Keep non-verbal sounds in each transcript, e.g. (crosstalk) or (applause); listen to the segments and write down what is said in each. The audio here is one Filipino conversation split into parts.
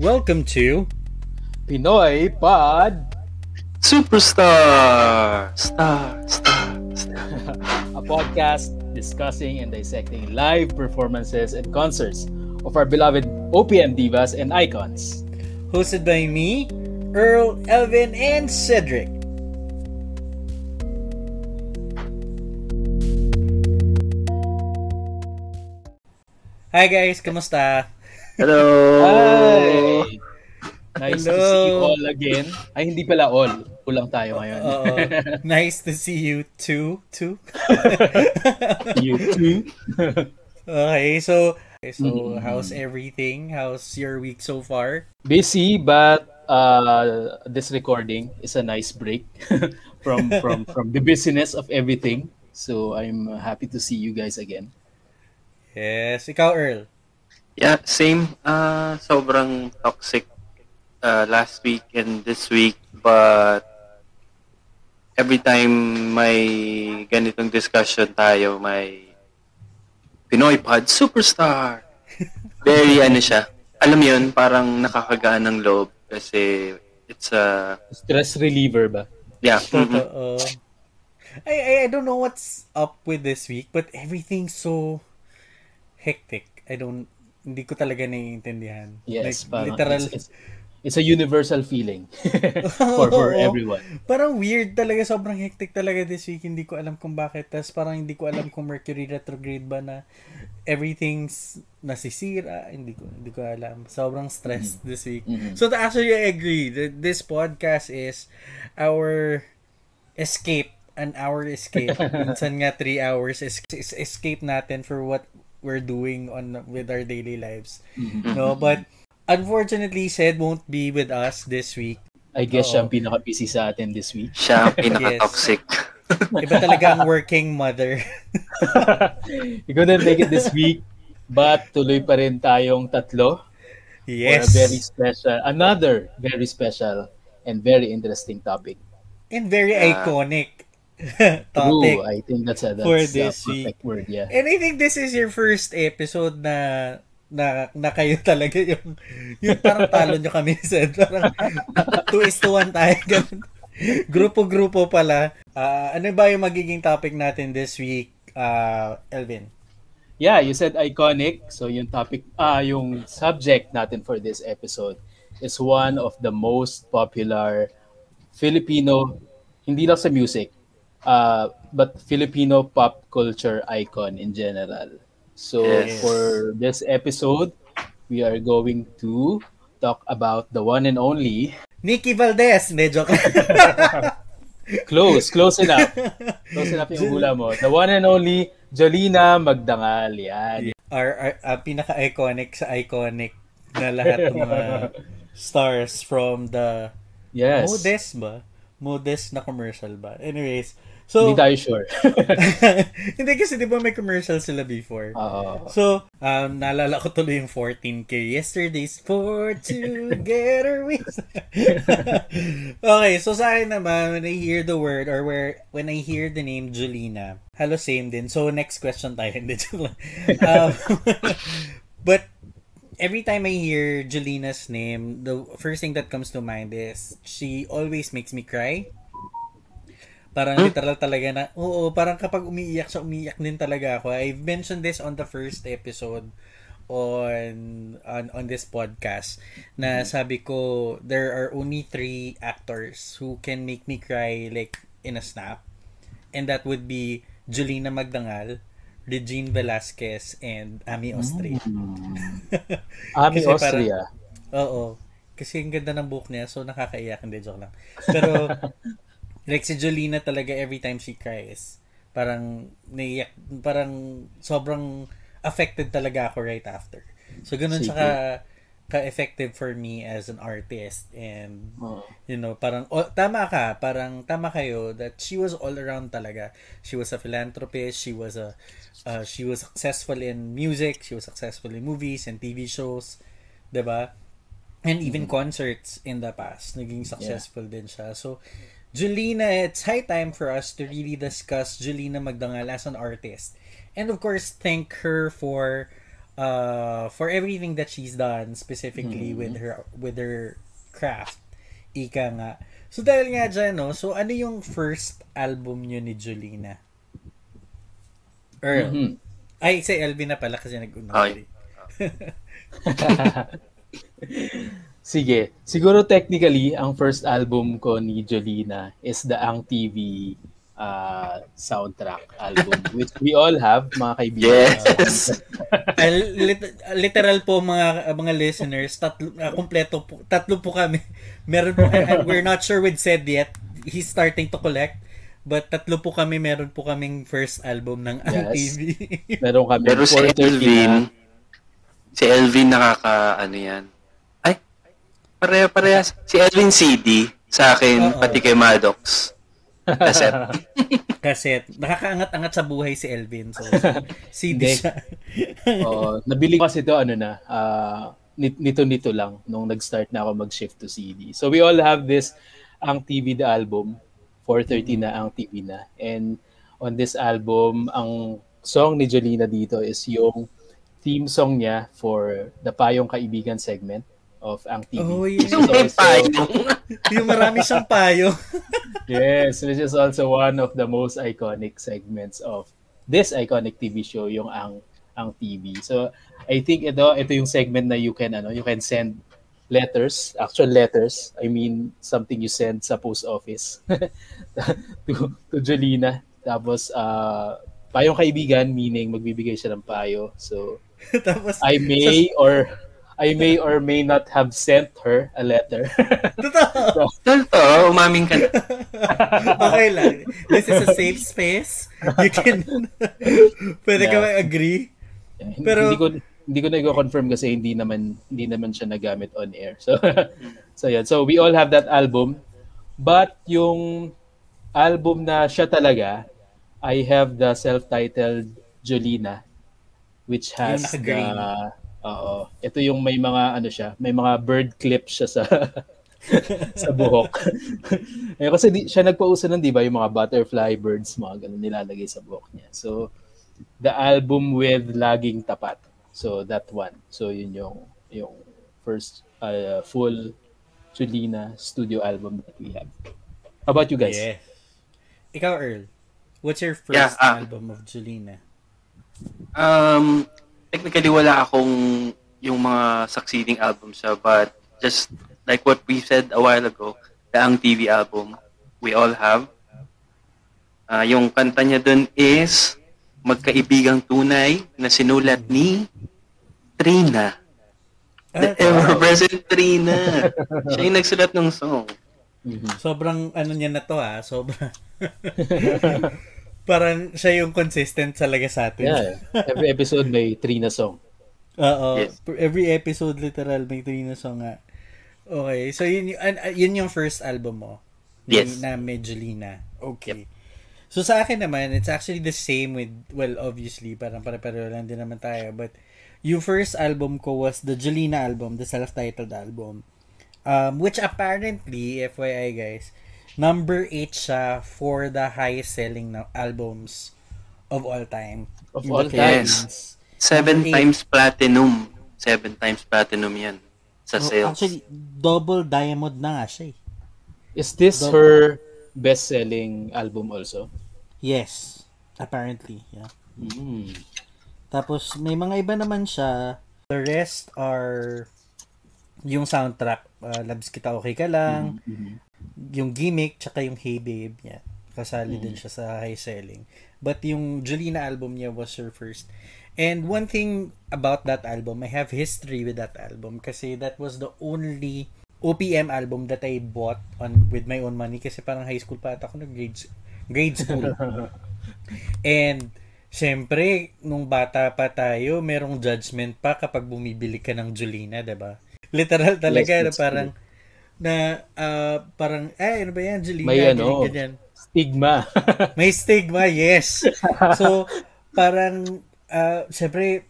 Welcome to Pinoy Pod Superstar! Star, star, star. (laughs) a podcast discussing and dissecting live performances and concerts of our beloved OPM divas and icons. hosted by me, Earl, Elvin, and Cedric. Hi guys, kamusta? Hello! Hi! Nice to Hello. see you all again. Ay, hindi pala all. Kulang tayo ngayon. Oo. (laughs) nice to see you too, too. (laughs) you too. (laughs) Okay, so so Mhm. how's everything? How's your week so far? Busy, but uh, this recording is a nice break from from from the busyness of everything. So I'm happy to see you guys again. Yes, ikaw Earl. Yeah, same. Uh, sobrang toxic uh, last week and this week, but every time may ganitong discussion tayo, may Pinoy Pod Superstar. (laughs) Very ano siya. Alam mo yun, parang nakakagaan ng loob kasi it's a, Stress reliever ba? yeah. mhm. (laughs) Totoo. I, I I don't know what's up with this week, but everything's so hectic. I don't hindi ko talaga naiintindihan. Yes, like, parang literal. It's, it's, it's a universal feeling (laughs) for for everyone. Parang weird talaga, sobrang hectic talaga this week. Hindi ko alam kung bakit. Tapos parang hindi ko alam kung Mercury retrograde ba na everything's nasisira. Hindi ko hindi ko alam. Sobrang stressed this week. Mhm. So to actually I agree. that This podcast is our escape an hour escape. (laughs) Minsan nga three hours es- es- escape natin for what we're doing on with our daily lives. Mhm. No, but unfortunately, Sed won't be with us this week. I guess siya Oo. ang pinaka-busy sa atin this week. Siya ang (laughs) pinaka-toxic. (laughs) Iba talaga ang working mother. (laughs) You couldn't make it this week, but tuloy pa rin tayong tatlo yes. for a very special, another very special and very interesting topic. and very Yeah. iconic (laughs) Topic. I think that's a, that's for a this perfect word, yeah. And I think this is your first episode na na, na kayo (laughs) talaga yung yung parang talo nyo kami said parang (laughs) 2 is to 1 tayo ganun. grupo-grupo pala Ah, ano ba yung magiging topic natin this week ah Elvin Yeah, you said iconic. So yung topic, ah, yung subject natin for this episode is one of the most popular Filipino, hindi lang sa music, uh, but Filipino pop culture icon in general. So Yes. for this episode, we are going to talk about the one and only, Nikki Valdez joke (laughs) close, close enough. Close enough yung hula mo. The one and only Jolina Magdangal. Yan. our, our ah, pinaka-iconic sa iconic na lahat ng mga (laughs) stars from the Yes. Modest ba? Modest na commercial ba? Anyways, so Hindi tayo sure. (laughs) (laughs) hindi kasi di ba may commercial sila before? Oo. So, um, naalala ko tuloy yung 14K. Yesterday's for together we... okay, so sa akin naman, when I hear the word or where when I hear the name Julina, hello, same din. So, next question tayo. (laughs) Hindi, um, but, every time I hear Julina's name, the first thing that comes to mind is she always makes me cry. Parang literal talaga na, oo, parang kapag umiiyak siya, umiiyak din talaga ako. I've mentioned this on the first episode on on on this podcast na sabi ko there are only three actors who can make me cry like in a snap and that would be Julina Magdangal Regine Velasquez and Ami Austria (laughs) Ami Kasi Austria. Oo. Kasi ang ganda ng book niya, so nakakaiyak. Hindi, joke lang. Pero, (laughs) like si Jolina talaga, every time she cries, parang, naiyak, parang sobrang affected talaga ako right after. So, ganun siya ka, ka-effective for me as an artist. And, Oo. you know, parang, oh, tama ka, parang, tama kayo, that she was all around talaga. She was a philanthropist, she was a, uh, she was successful in music, she was successful in movies and TV shows, 'di ba? And even concerts in the past, naging successful din siya. So, Julina, it's high time for us to really discuss Julina Magdangal as an artist. And of course, thank her for uh, for everything that she's done specifically Mm-hmm. with her with her craft. Ika nga. So dahil nga dyan, no, so ano yung first album nyo ni Jolina? Earl. Mhm. Ay, si Elvin na pala kasi nag-una. Okay. (laughs) (laughs) Sige. Siguro technically, ang first album ko ni Jolina is the Ang TV uh, soundtrack album, (laughs) which we all have, mga kaibigan. Yes. (laughs) Ay, lit- literal po mga mga listeners, tatlo ah, kumpleto po, tatlo po kami. Meron po (laughs) ah, we're not sure with said yet. He's starting to collect. But tatlo po kami, meron po kaming first album ng Ang Yes. TV. Meron kami Pero si 430 Elvin, na. si Elvin nakaka, ano yan? Ay, pareha-parehas. Si Elvin CD, sa akin, Oo. pati kay Maddox. Cassette. (laughs) Cassette. Nakakaangat-angat sa buhay si Elvin. So, (laughs) CD siya. (laughs) Oo, nabili ko kasi ito ano na, ah, nit- nito-nito lang nung nag-start na ako mag-shift to CD. So we all have this Ang TV the album, 430 na Ang TV na. And on this album, ang song ni Jolina dito is yung theme song niya for the Payong Kaibigan segment of Ang TV. Oh, yeah. is also- Payong. (laughs) yung marami siyang payo. (laughs) Yes, which is also one of the most iconic segments of this iconic TV show, yung ang ang TV. So, I think ito ito yung segment na you can ano, you can send letters, actual letters. I mean, something you send sa post office (laughs) to to Jolina. Tapos uh, payong kaibigan meaning magbibigay siya ng payo. So, Tapos, I may or I may or may not have sent her a letter. (laughs) totoo. Totoo, umaming ka na. (laughs) okay lang. This is a safe space. You can, (laughs) pwede ka Yeah. ba agree? Hindi- Pero- hindi ko hindi ko na i-confirm kasi hindi naman hindi naman siya nagamit on air. So so yan. So we all have that album. But yung album na siya talaga, I have the self-titled Jolina which has the Oo. Ito yung may mga ano siya, may mga bird clips siya sa (laughs) sa buhok. eh, kasi di, siya nagpauso nun, di ba, yung mga butterfly birds, mga ganun nilalagay sa buhok niya. So, the album with Laging Tapat. So, that one. So, yun yung, yung first uh, full Julina studio album that we have. How about you guys? Yeah. Ikaw, Earl. What's your first Yeah, ah. album of Julina? Um, technically, wala akong yung mga succeeding albums siya, but just like what we said a while ago, the Ang TV album, we all have. Ah, yung kanta niya dun is Magkaibigang Tunay na sinulat ni Trina. The Ah, ever-present Trina. Siya yung nagsulat ng song. Mhm. sobrang ano niya na to ah. Sobrang... (laughs) Parang siya yung consistent talaga sa atin. Yeah. Every episode may Trina song. Oo. Yes. Every episode literal may Trina song nga. Okay. So yun, yung- an- yun yung first album mo. Yes. Na Medjolina. Okay. So sa akin naman, it's actually the same with, well, obviously, parang pare-pareho lang din naman tayo. But yung first album ko was the Jolina album, the self-titled album. Um, which apparently, FYI guys, number 8 siya for the highest selling na albums of all time. Of all time. Philippines. Seven Eight. times platinum. Seven times platinum yan sa Oh, sales. Actually, double diamond na nga siya eh. Is this Dog- her best-selling album also? Yes. Apparently, yeah. Mm. Tapos, may mga iba naman siya. The rest are yung soundtrack. Uh, Labs Kita Okay Ka Lang. Mhm. Yung Gimmick, tsaka yung Hey Babe. Yeah. Kasali din siya sa high selling. But yung Julina album niya was her first. And one thing about that album, I have history with that album kasi that was the only OPM album that I bought on with my own money kasi parang high school pa ata ako nag grade, grade school. (laughs) And syempre, nung bata pa tayo, merong judgment pa kapag bumibili ka ng Julina, 'di ba? Literal talaga Yes, na parang na ah, parang ay ano ba yan Julina May ano, ganyan. Stigma. (laughs) May stigma, yes. So, parang, uh, syempre,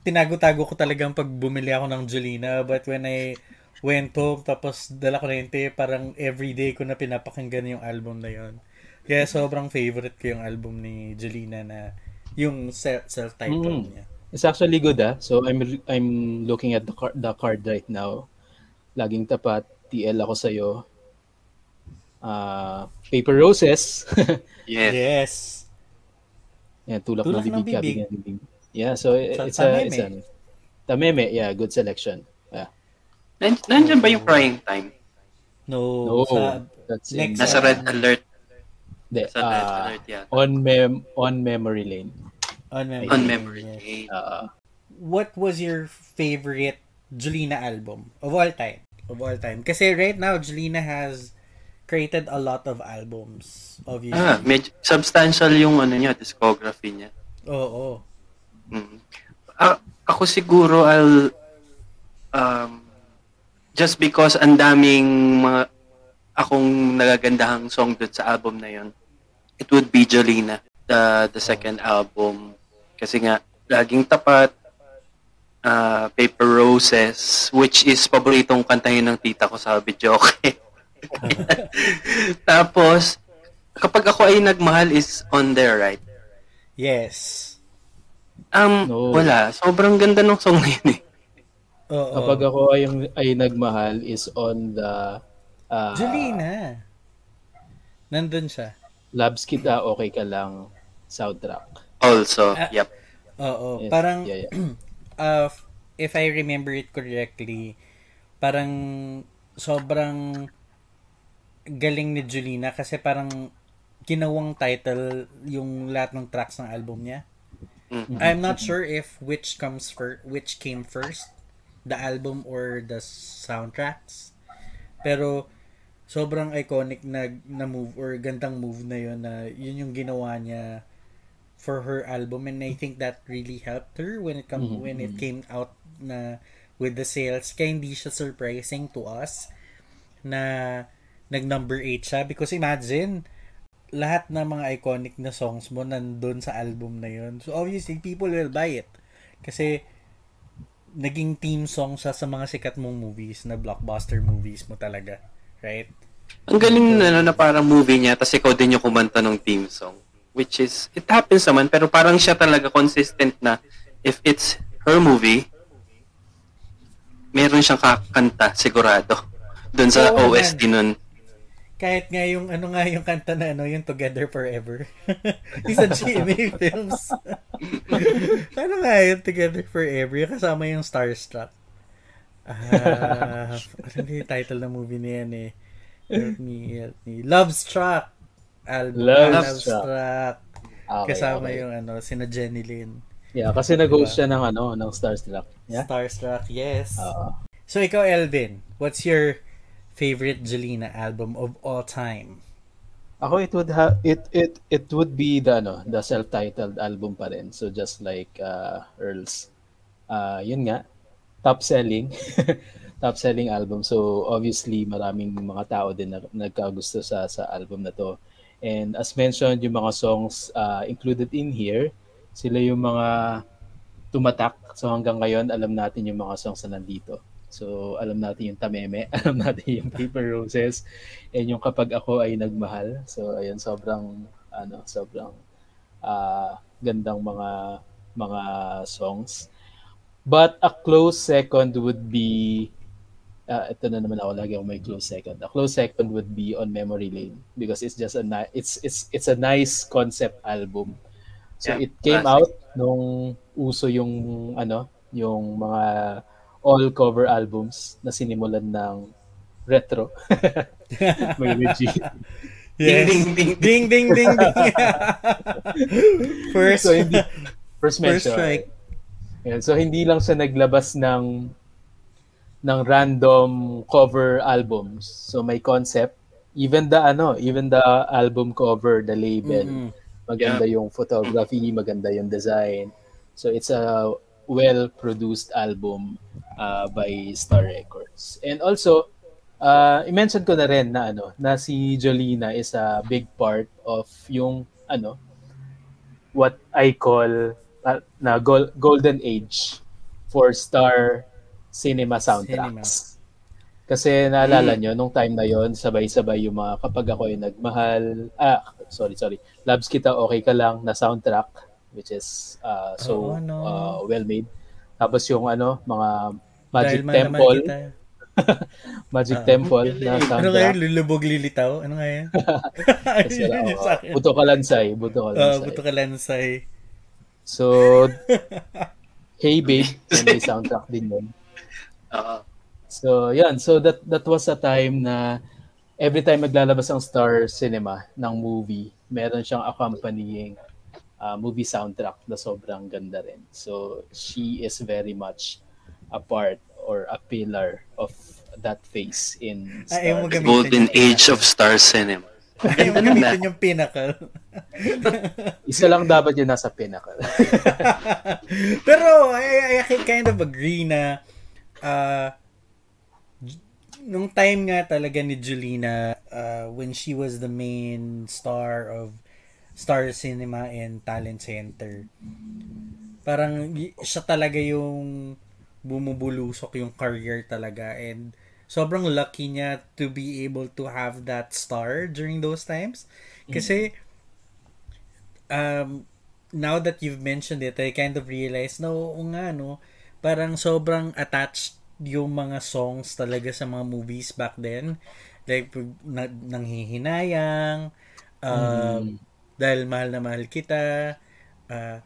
tinago-tago ko talagang pag bumili ako ng Julina. But when I went home, tapos dala ko na yun, te, parang everyday ko na pinapakinggan yung album na yun. Kaya sobrang favorite ko yung album ni Julina na yung se- self-titled Mm. niya. It's actually good ah. So I'm I'm looking at the card, the card right now. Laging tapat, TL ako sa iyo. Uh, Paper Roses. (laughs) Yes. Yes. yeah, tulak, Tulak ng ng bibig, bibig. ng bibig. Yeah, so it- Sa it's a, it's a Tameme, yeah, good selection. Yeah. Nan- nandyan ba yung crying time? No. No, Sa, that's next- in, Nasa red alert. Hindi, Sa red ah, alert yan. on mem on memory lane. on memory. On memory Yes. lane. Uh, What was your favorite Julina album of all time? Of all time. Kasi right now, Julina has created a lot of albums. Obviously. Ah, medyo substantial yung ano niya, discography niya. Oo. Mm. Ah, ako siguro I'll um, just because ang daming mga akong nagagandahang song dun sa album na yon it would be Jolina the the second album kasi nga laging tapat ah, Paper Roses which is paboritong kantahin ng tita ko sa videoke (laughs) tapos kapag ako ay nagmahal is on there right Yes. Um, No. wala. Sobrang ganda ng song na yun eh. Oo. kapag ako ay, ay nagmahal is on the uh, Julina. Nandun siya. Labs Kita, okay ka lang soundtrack. Also, Ah. yep. Oo. Yes, Parang, yeah, yeah. (clears throat) uh, if I remember it correctly, parang sobrang galing ni Julina kasi parang ginawang title yung lahat ng tracks ng album niya. Mm. I'm not sure if which comes first, which came first, the album or the soundtracks. Pero sobrang iconic na, na move or gandang move na yun na yun yung ginawa niya for her album and I think that really helped her when it come Mhm, when it came out na with the sales kaya hindi siya surprising to us na nag number 8 siya because imagine lahat ng mga iconic na songs mo nandun sa album na yun. So obviously people will buy it kasi naging theme song siya sa mga sikat mong movies na blockbuster movies mo talaga. Right? Ang galing na, na parang movie niya, tapos ikaw din yung kumanta ng theme song. Which is, it happens naman, pero parang siya talaga consistent na if it's her movie, meron siyang kakanta, sigurado. Doon sa Oo, OST nun. Kahit nga yung ano nga yung kanta na ano yung Together Forever. yung sa GMA Films. (laughs) ano nga yung Together Forever? Yung kasama yung Starstruck. Ah, (laughs) ano yung title ng movie na yan eh? Help me, help me. Love Struck. Album. Love Love, Struck. Struck. Okay, Kasama okay. yung ano, sina Jenny Lynn. Yeah, kasi nag-host siya ng ano, ng Starstruck. Yeah. Starstruck, yes. Oo. So ikaw, Elvin, what's your favorite Jelena album of all time? Ako it would have it it it would be the ano, the self-titled album pa rin. So just like uh Earl's uh yun nga top selling (laughs) top selling album. So obviously maraming mga tao din na nagkagusto sa sa album na to. And as mentioned, yung mga songs uh, included in here, sila yung mga tumatak. So hanggang ngayon, alam natin yung mga songs na nandito. So alam natin yung Tameme, (laughs) alam natin yung Paper Roses, and yung Kapag Ako Ay Nagmahal. So ayun, sobrang, ano, sobrang ah, gandang mga mga songs. But a close second would be uh, ito na naman ako lagi ako may close second. A close second would be on Memory Lane because it's just a ni- it's it's it's a nice concept album. So Yeah, it came classic. out nung uso yung ano, yung mga all cover albums na sinimulan ng retro. (laughs) may Regine. (laughs) Yes. Ding, ding, ding, ding, ding, ding. (laughs) First, So, hindi, first first mention. strike. Yan. So hindi lang siya naglabas ng ng random cover albums. So may concept, even the ano, even the album cover, the label, Mm. maganda yung photography, maganda yung design. So it's a well-produced album uh, by Star Records. And also, uh, i-mention ko na rin na ano, na si Jolina is a big part of yung ano, what I call uh, na gol- golden age for star cinema soundtracks. Kasi naalala nyo, nung time na yon sabay-sabay yung mga kapag ako ay nagmahal, ah, sorry, sorry, Labs Kita, okay ka lang, na soundtrack. which is uh, so Oo, no. uh, well made. Tapos yung ano, mga Magic Dahil Temple. (laughs) Magic Ah. Temple na Ano soundtrack. yun? Lulubog lilitaw? Ano nga yan? (laughs) Kasi, sa uh. Buto Kalansay, Buto Ah, Kalansay. buto ka lansay. So, (laughs) Hey Babe, may soundtrack din yun. Oo. So, yan. So, that that was a time na every time maglalabas ang Star Cinema ng movie, meron siyang accompanying uh, movie soundtrack na sobrang ganda rin. So, she is very much a part or a pillar of that phase in Star gamitin Golden yung Age of Star Cinema. Ayaw mo gamitin yung pinnacle. (laughs) Isa lang dapat yun nasa pinnacle. (laughs) Pero I, I kind of agree na uh, nung time nga talaga ni Julina uh, when she was the main star of Star Cinema and Talent Center parang siya talaga yung bumubulusok yung career talaga and sobrang lucky niya to be able to have that star during those times. Kasi um, now that you've mentioned it, I kind of realized, no, oo nga, no, parang sobrang attached yung mga songs talaga sa mga movies back then. Like, na, nanghihinayang, um, dahil mahal na mahal kita, uh,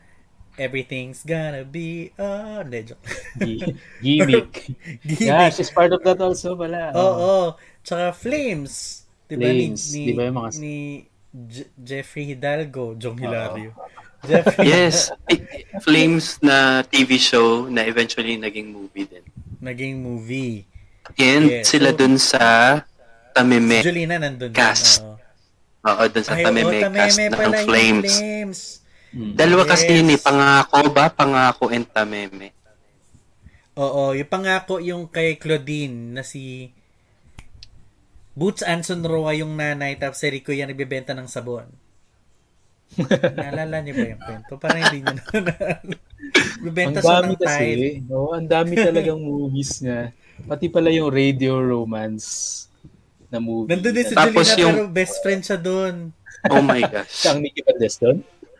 everything's gonna be, ah, hindi, joke. Gi- (laughs) Gimmick. (laughs) Gimmick. Yeah, she's part of that also pala. Oo. Tsaka Flames. Diba Flames. ni, ni, Diba yung mga- ni Je- Jeffrey Hidalgo, Jong Hilario. Jeffrey Yes. Flames na TV show na eventually naging movie din. naging movie. And Yes. sila So- dun sa Tamime. Julina nandun. din, Cast. oo. Oo, dun sa Ay, Tamime oo, cast Tameme ng pala yung Flames. Flames. Mm. Dalawa kasi Yes. yun eh. Pangako ba? Pangako and Tameme. Oo, yung pangako yung kay Claudine na si Boots Anson Roa yung nanay tapos si Rico yan nagbebenta ng sabon. Naalala niyo ba yung kwento? Parang hindi niyo na. (laughs) Ang Nagbebenta siya dami ng kasi. No, ang dami talagang (laughs) movies niya. Pati pala yung radio romance na movie. Nandun din si Tapos Julina yung- pero best friend siya doon. Oh my gosh. Siya ang Nicky Valdez doon?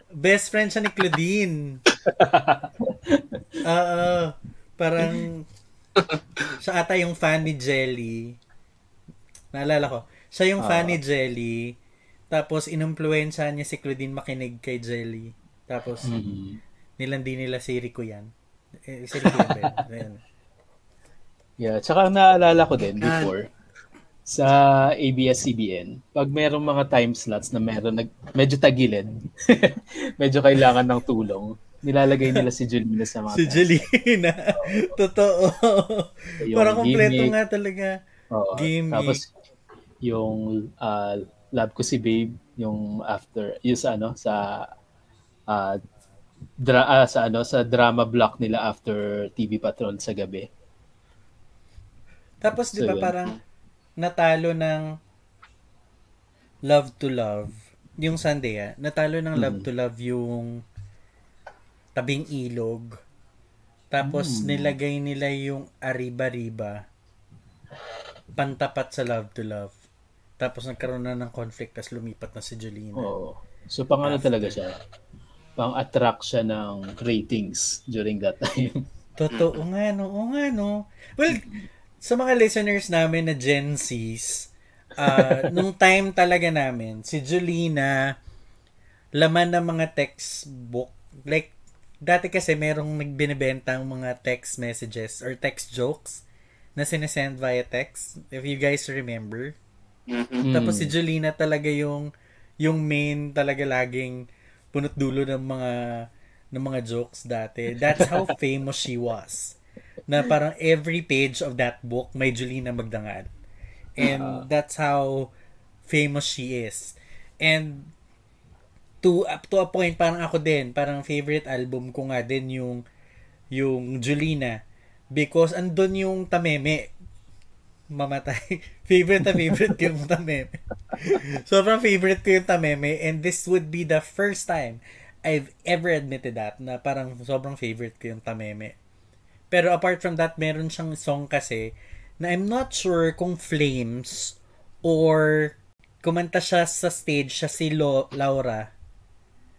Best friend siya ni Claudine. (laughs) Oo. parang siya ata yung fan ni Jelly. Naalala ko. Siya yung fan Ah. ni Jelly. Tapos inumpluwensya niya si Claudine makinig kay Jelly. Tapos Mhm. nilandi nila si Rico yan. Eh, si Rico (laughs) yan. Yeah, tsaka ang naalala ko din Ah. before sa ABS-CBN, pag merong mga time slots na meron nag, medyo tagilid, (laughs) medyo kailangan ng tulong, nilalagay nila si Julina sa mga Si time Jelina. (laughs) Totoo. Yung Parang kompleto nga talaga. Oo. Gimmick. Tapos yung uh, love ko si Babe, yung after, yung sa ano, sa uh, dra- ah, sa ano, sa drama block nila after TV Patrol sa gabi. Tapos, di So, ba, yun. parang natalo ng Love to Love. Yung Sunday, ah. Natalo ng Love Mm. to Love yung Tabing Ilog. Tapos, Mm. nilagay nila yung Arriba-Riba pantapat sa Love to Love. Tapos, nagkaroon na ng conflict tapos lumipat na si Jolina. Oo. So pang ano talaga siya? Pang attract siya ng ratings during that time. (laughs) Totoo nga, no? Oo nga, no? Well, sa mga listeners namin na Gen Zs, ah, (laughs) nung time talaga namin, si Julina, laman ng mga textbook, like, dati kasi merong nagbinibentang mga text messages or text jokes na sinesend via text, if you guys remember. Mhm. Tapos si Mm. Julina talaga yung yung main talaga laging punot dulo ng mga ng mga jokes dati. That's how (laughs) famous she was. Na parang every page of that book may Julina Magdangal. And that's how famous she is. And to up to a point parang ako din, parang favorite album ko nga din yung yung Julina because andun yung Tameme mamatay. (laughs) favorite na favorite ko yung Tameme. (laughs) Sobrang favorite ko yung Tameme and this would be the first time I've ever admitted that na parang sobrang favorite ko yung Tameme. Pero apart from that, meron siyang song kasi na I'm not sure kung Flames or kumanta siya sa stage siya si Lo- Laura.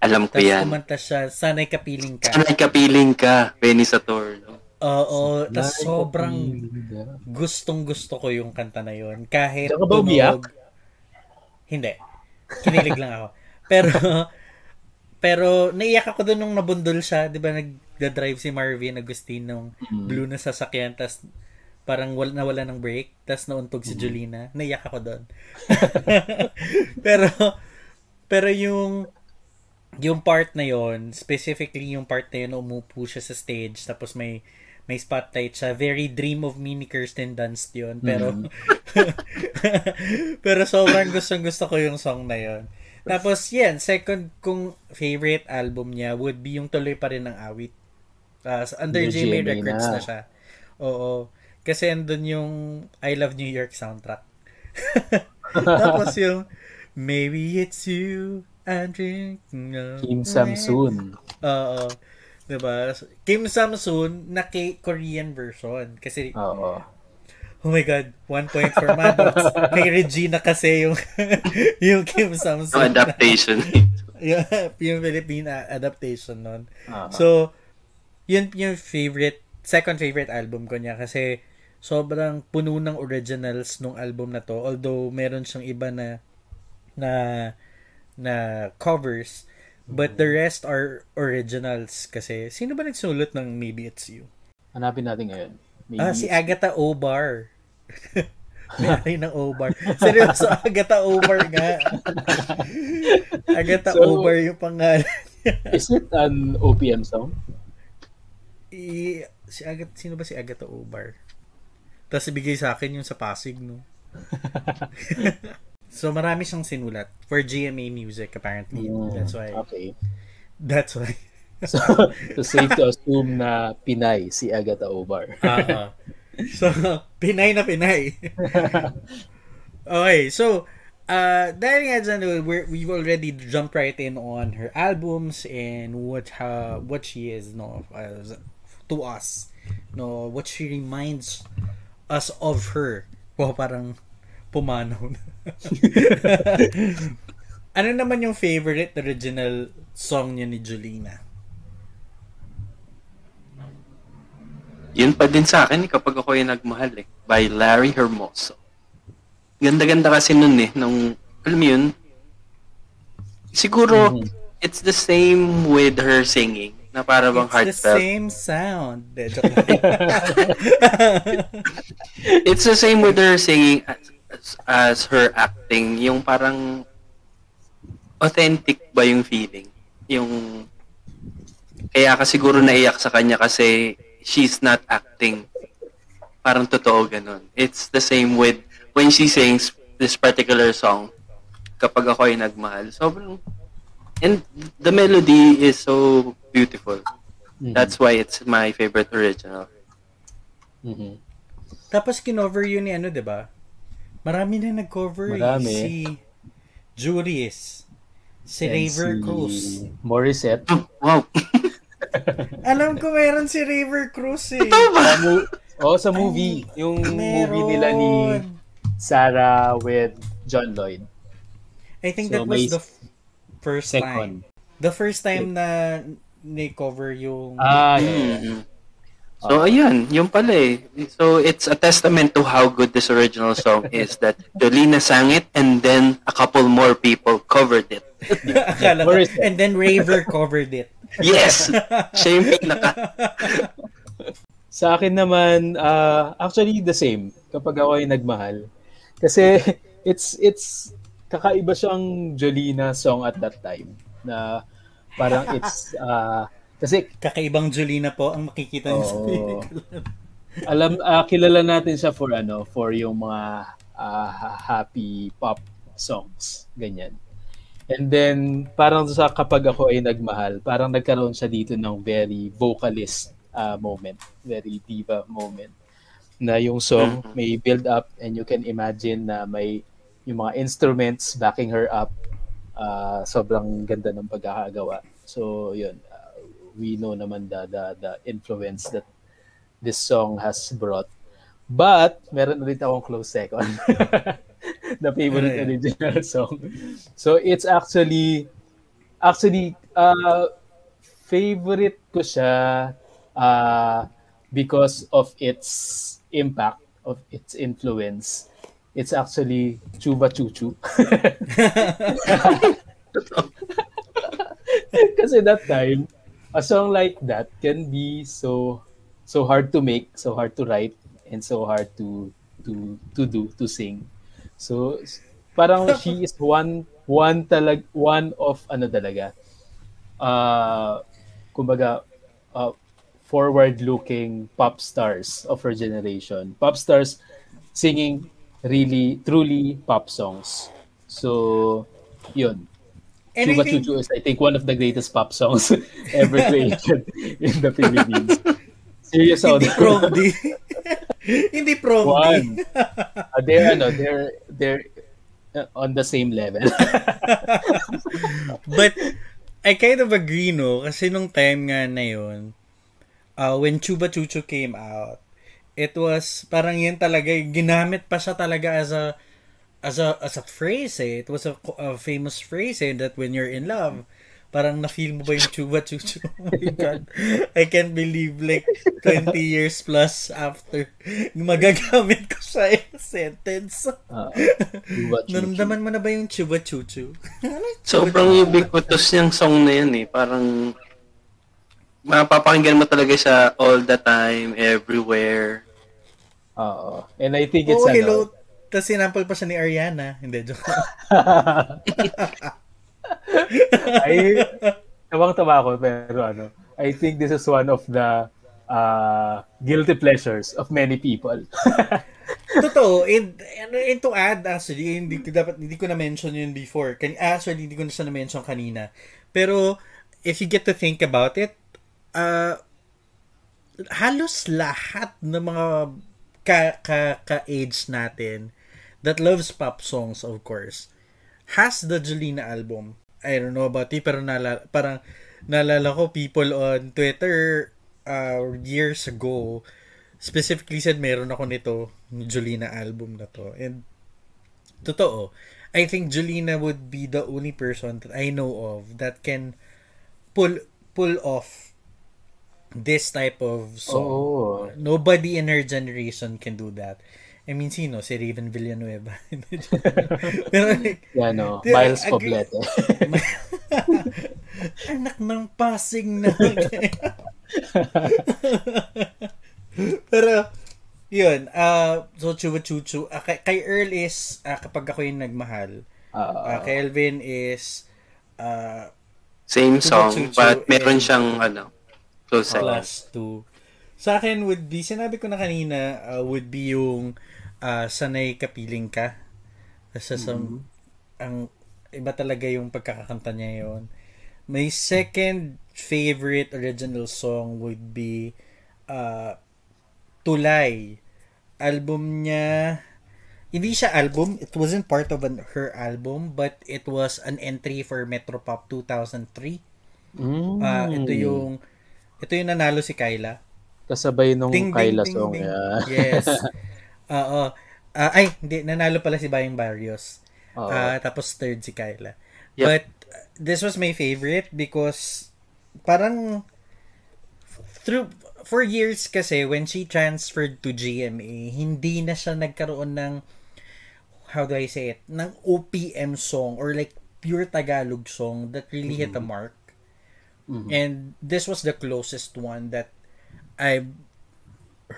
Alam ko Tapos yan. kumanta siya, Sana'y Kapiling Ka. Sana'y kapiling ka, Benny Saturno. Oo, tapos Like sobrang a- gustong gusto ko yung kanta na yon Kahit Diyan ka ba umiyak? Hindi. Kinilig lang ako. (laughs) Pero, pero naiyak ako doon nung nabundol siya. Di ba nagda-drive si Marvin Agustin nung Mm. blue na sasakyan. Tapos parang wala, nawala ng brake. Tapos nauntog Mm. si Julina. Naiyak ako doon. (laughs) pero, pero yung yung part na yon specifically yung part na yun, umupo siya sa stage, tapos may may spotlight siya. Very dream of me ni Kirsten Dunst yun. Pero, (laughs) pero sobrang gustong gusto ko yung song na yon Tapos, yan, second kong favorite album niya would be yung tuloy pa rin ng awit. Uh, under GMA GMA Records na. na. siya. Oo. Kasi andun yung I Love New York soundtrack. (laughs) Tapos yung Maybe it's you I'm drinking Kim Samsoon. Oo. Diba? Kim Samsoon na Korean version. Kasi, Oo. oh my God, one point for Maddox. (laughs) kay Regina kasi yung (laughs) yung Kim No Samsoon. adaptation. (laughs) yung, yung Philippine a- adaptation nun. Oo. So, yun yung favorite, second favorite album ko niya kasi sobrang puno ng originals nung album na to. Although, meron siyang iba na na na covers but the rest are originals kasi sino ba nagsulat ng Maybe It's You? Hanapin natin ngayon. Maybe Ah, si Agatha Obar. (laughs) May ng Obar. Seryoso, (laughs) Agatha Obar nga. (laughs) Agatha So- Obar yung pangalan. Is it an OPM song? I, si Agat, sino ba si Agatha Obar? Tapos ibigay sa akin yung sa Pasig, no? So marami siyang sinulat for GMA Music apparently. Mm, That's why. Okay. That's why. So, so safe to assume na Pinay si Agatha Obar. Ah. so, Pinay na Pinay. (laughs) okay, so, uh, dahil nga dyan, we're, we've already jumped right in on her albums and what how, what she is no as, to us no what she reminds us of her wow parang pumanaw na (laughs) ano naman yung favorite original song niya ni Julina Yun pa din sa akin eh, kapag ako yung nagmahal eh. By Larry Hermoso. Ganda-ganda kasi nun eh. Nung, alam mo yun, siguro, it's the same with her singing. Na para bang it's the heartfelt. same sound (laughs) De, joke lang. It's the same with her singing as, her acting. Yung parang authentic ba yung feeling? Yung kaya ka siguro naiyak sa kanya kasi she's not acting. Parang totoo ganun. It's the same with when she sings this particular song kapag ako ay nagmahal. Sobrang and the melody is so beautiful. Mhm. That's why it's my favorite original. Mhm. Tapos kinover yun ni ano, 'di ba? Marami na nag-cover eh. Marami. si Julius, si And Raver si Cruz. Morissette. Oh, wow. (laughs) Alam ko meron si Raver Cruz eh. Sa mo- oh, sa movie. Yung Meron. movie nila ni Sarah with John Lloyd. I think So, that was the f- first time. Second. The first time na ni-cover yung Ah, yeah, yeah. So, ayan, yung pala eh. So, it's a testament to how good this original song (laughs) is that Jolina sang it and then a couple more people covered it. (laughs) Akala ko. Where is it? And then Raver covered it. (laughs) Yes! Yung pinaka. Sa akin naman, ah, actually the same kapag ako ay nagmahal. Kasi it's it's kakaiba siyang Jolina song at that time na parang it's ah, kasi Kakaibang Julina po ang makikita niyo sa Oo. pelikula. alam ah, kilala natin siya for ano for yung mga ah, happy pop songs ganyan and then parang sa kapag ako ay nagmahal parang nagkaroon siya dito ng very vocalist ah, moment very diva moment na yung song Mhm. may build up and you can imagine na may yung mga instruments backing her up ah, sobrang ganda ng pagkakagawa so yun we know naman the, the the influence that this song has brought. But, meron ulit akong close second. (laughs) the favorite Ano yan? original song. So, it's actually, actually, uh, favorite ko siya uh, because of its impact, of its influence. It's actually Chuba Chuchu. (laughs) (laughs) Kasi that time, a song like that can be so so hard to make, so hard to write, and so hard to to to do to sing. So parang she (laughs) is one one talag one of ano talaga. Uh kumbaga uh, forward-looking pop stars of her generation. Pop stars singing really, truly pop songs. So, yun. And Chuba think- Chuchu is, I think, one of the greatest pop songs (laughs) ever created (laughs) in the Philippines. Serious Hindi out prom D. Hindi prom D. One. Uh, they're, ano, they're, they're uh, on the same level. (laughs) But I kind of agree, no? Kasi nung time nga na yun, uh, when Chuba Chuchu came out, it was parang yun talaga, ginamit pa siya talaga as a as a as a phrase eh. It was a, a famous phrase eh, that when you're in love, parang na-feel mo ba yung Chuba Chuchu? Oh my God. I can't believe like 20 years plus after magagamit ko siya in a sentence. Uh, Chuba Chuchu. Naramdaman mo na ba yung Chuba Chuchu? Ano Sobrang ubiquitous niyang song na yan eh. Parang mapapakinggan mo talaga siya all the time, everywhere. Oo. And I think it's Oo, ano, hello. Tapos sinample pa siya ni Ariana. Hindi, joke. (laughs) ay, tawang-tawa ako, pero ano, I think this is one of the uh, guilty pleasures of many people. (laughs) Totoo. And, and, and to add, actually, hindi ko dapat, hindi ko na-mention yun before. Kan, actually, hindi ko na siya na-mention kanina. Pero, if you get to think about it, uh, halos lahat ng mga ka, ka, ka-age natin that loves pop songs, of course, has the Jolina album. I don't know about you, pero nala, parang naalala ko people on Twitter uh, years ago specifically said meron ako nito, Jolina album na to. And totoo, I think Jolina would be the only person that I know of that can pull pull off this type of song. Oo. Nobody in her generation can do that. I mean, sino? Si Raven Villanueva. (laughs) Pero (laughs) like, Yan, no? Miles agree- Poblete. (laughs) Anak ng pasing na. Pero, yun. Uh, so, Chuba Chuchu. Uh, kay, kay Earl is, uh, kapag ako yung nagmahal. Oo. Uh, kay Elvin is, uh, Same song, Chuchu but meron and- siyang ano, close second. plus two. Sa akin would be, sinabi ko na kanina, uh, would be yung uh, sanay kapiling ka. Sa some, ang iba talaga yung pagkakakanta niya yon. My second favorite original song would be uh, Tulay. Album niya, hindi siya album, it wasn't part of an, her album, but it was an entry for Metropop 2003. Mm. Ah, ito yung ito yung nanalo si Kyla. Kasabay nung Ding, ding, Kyla ding, song. ding. Yeah. Yes. (laughs) Oo. Ah, ay, hindi nanalo pala si Bayang Barrios. Oo. Ah, tapos third si Kyla. Yep. But uh, this was my favorite because parang through for years kasi when she transferred to GMA, hindi na siya nagkaroon ng how do I say it, ng OPM song or like pure Tagalog song that really hit a mark. And this was the closest one that I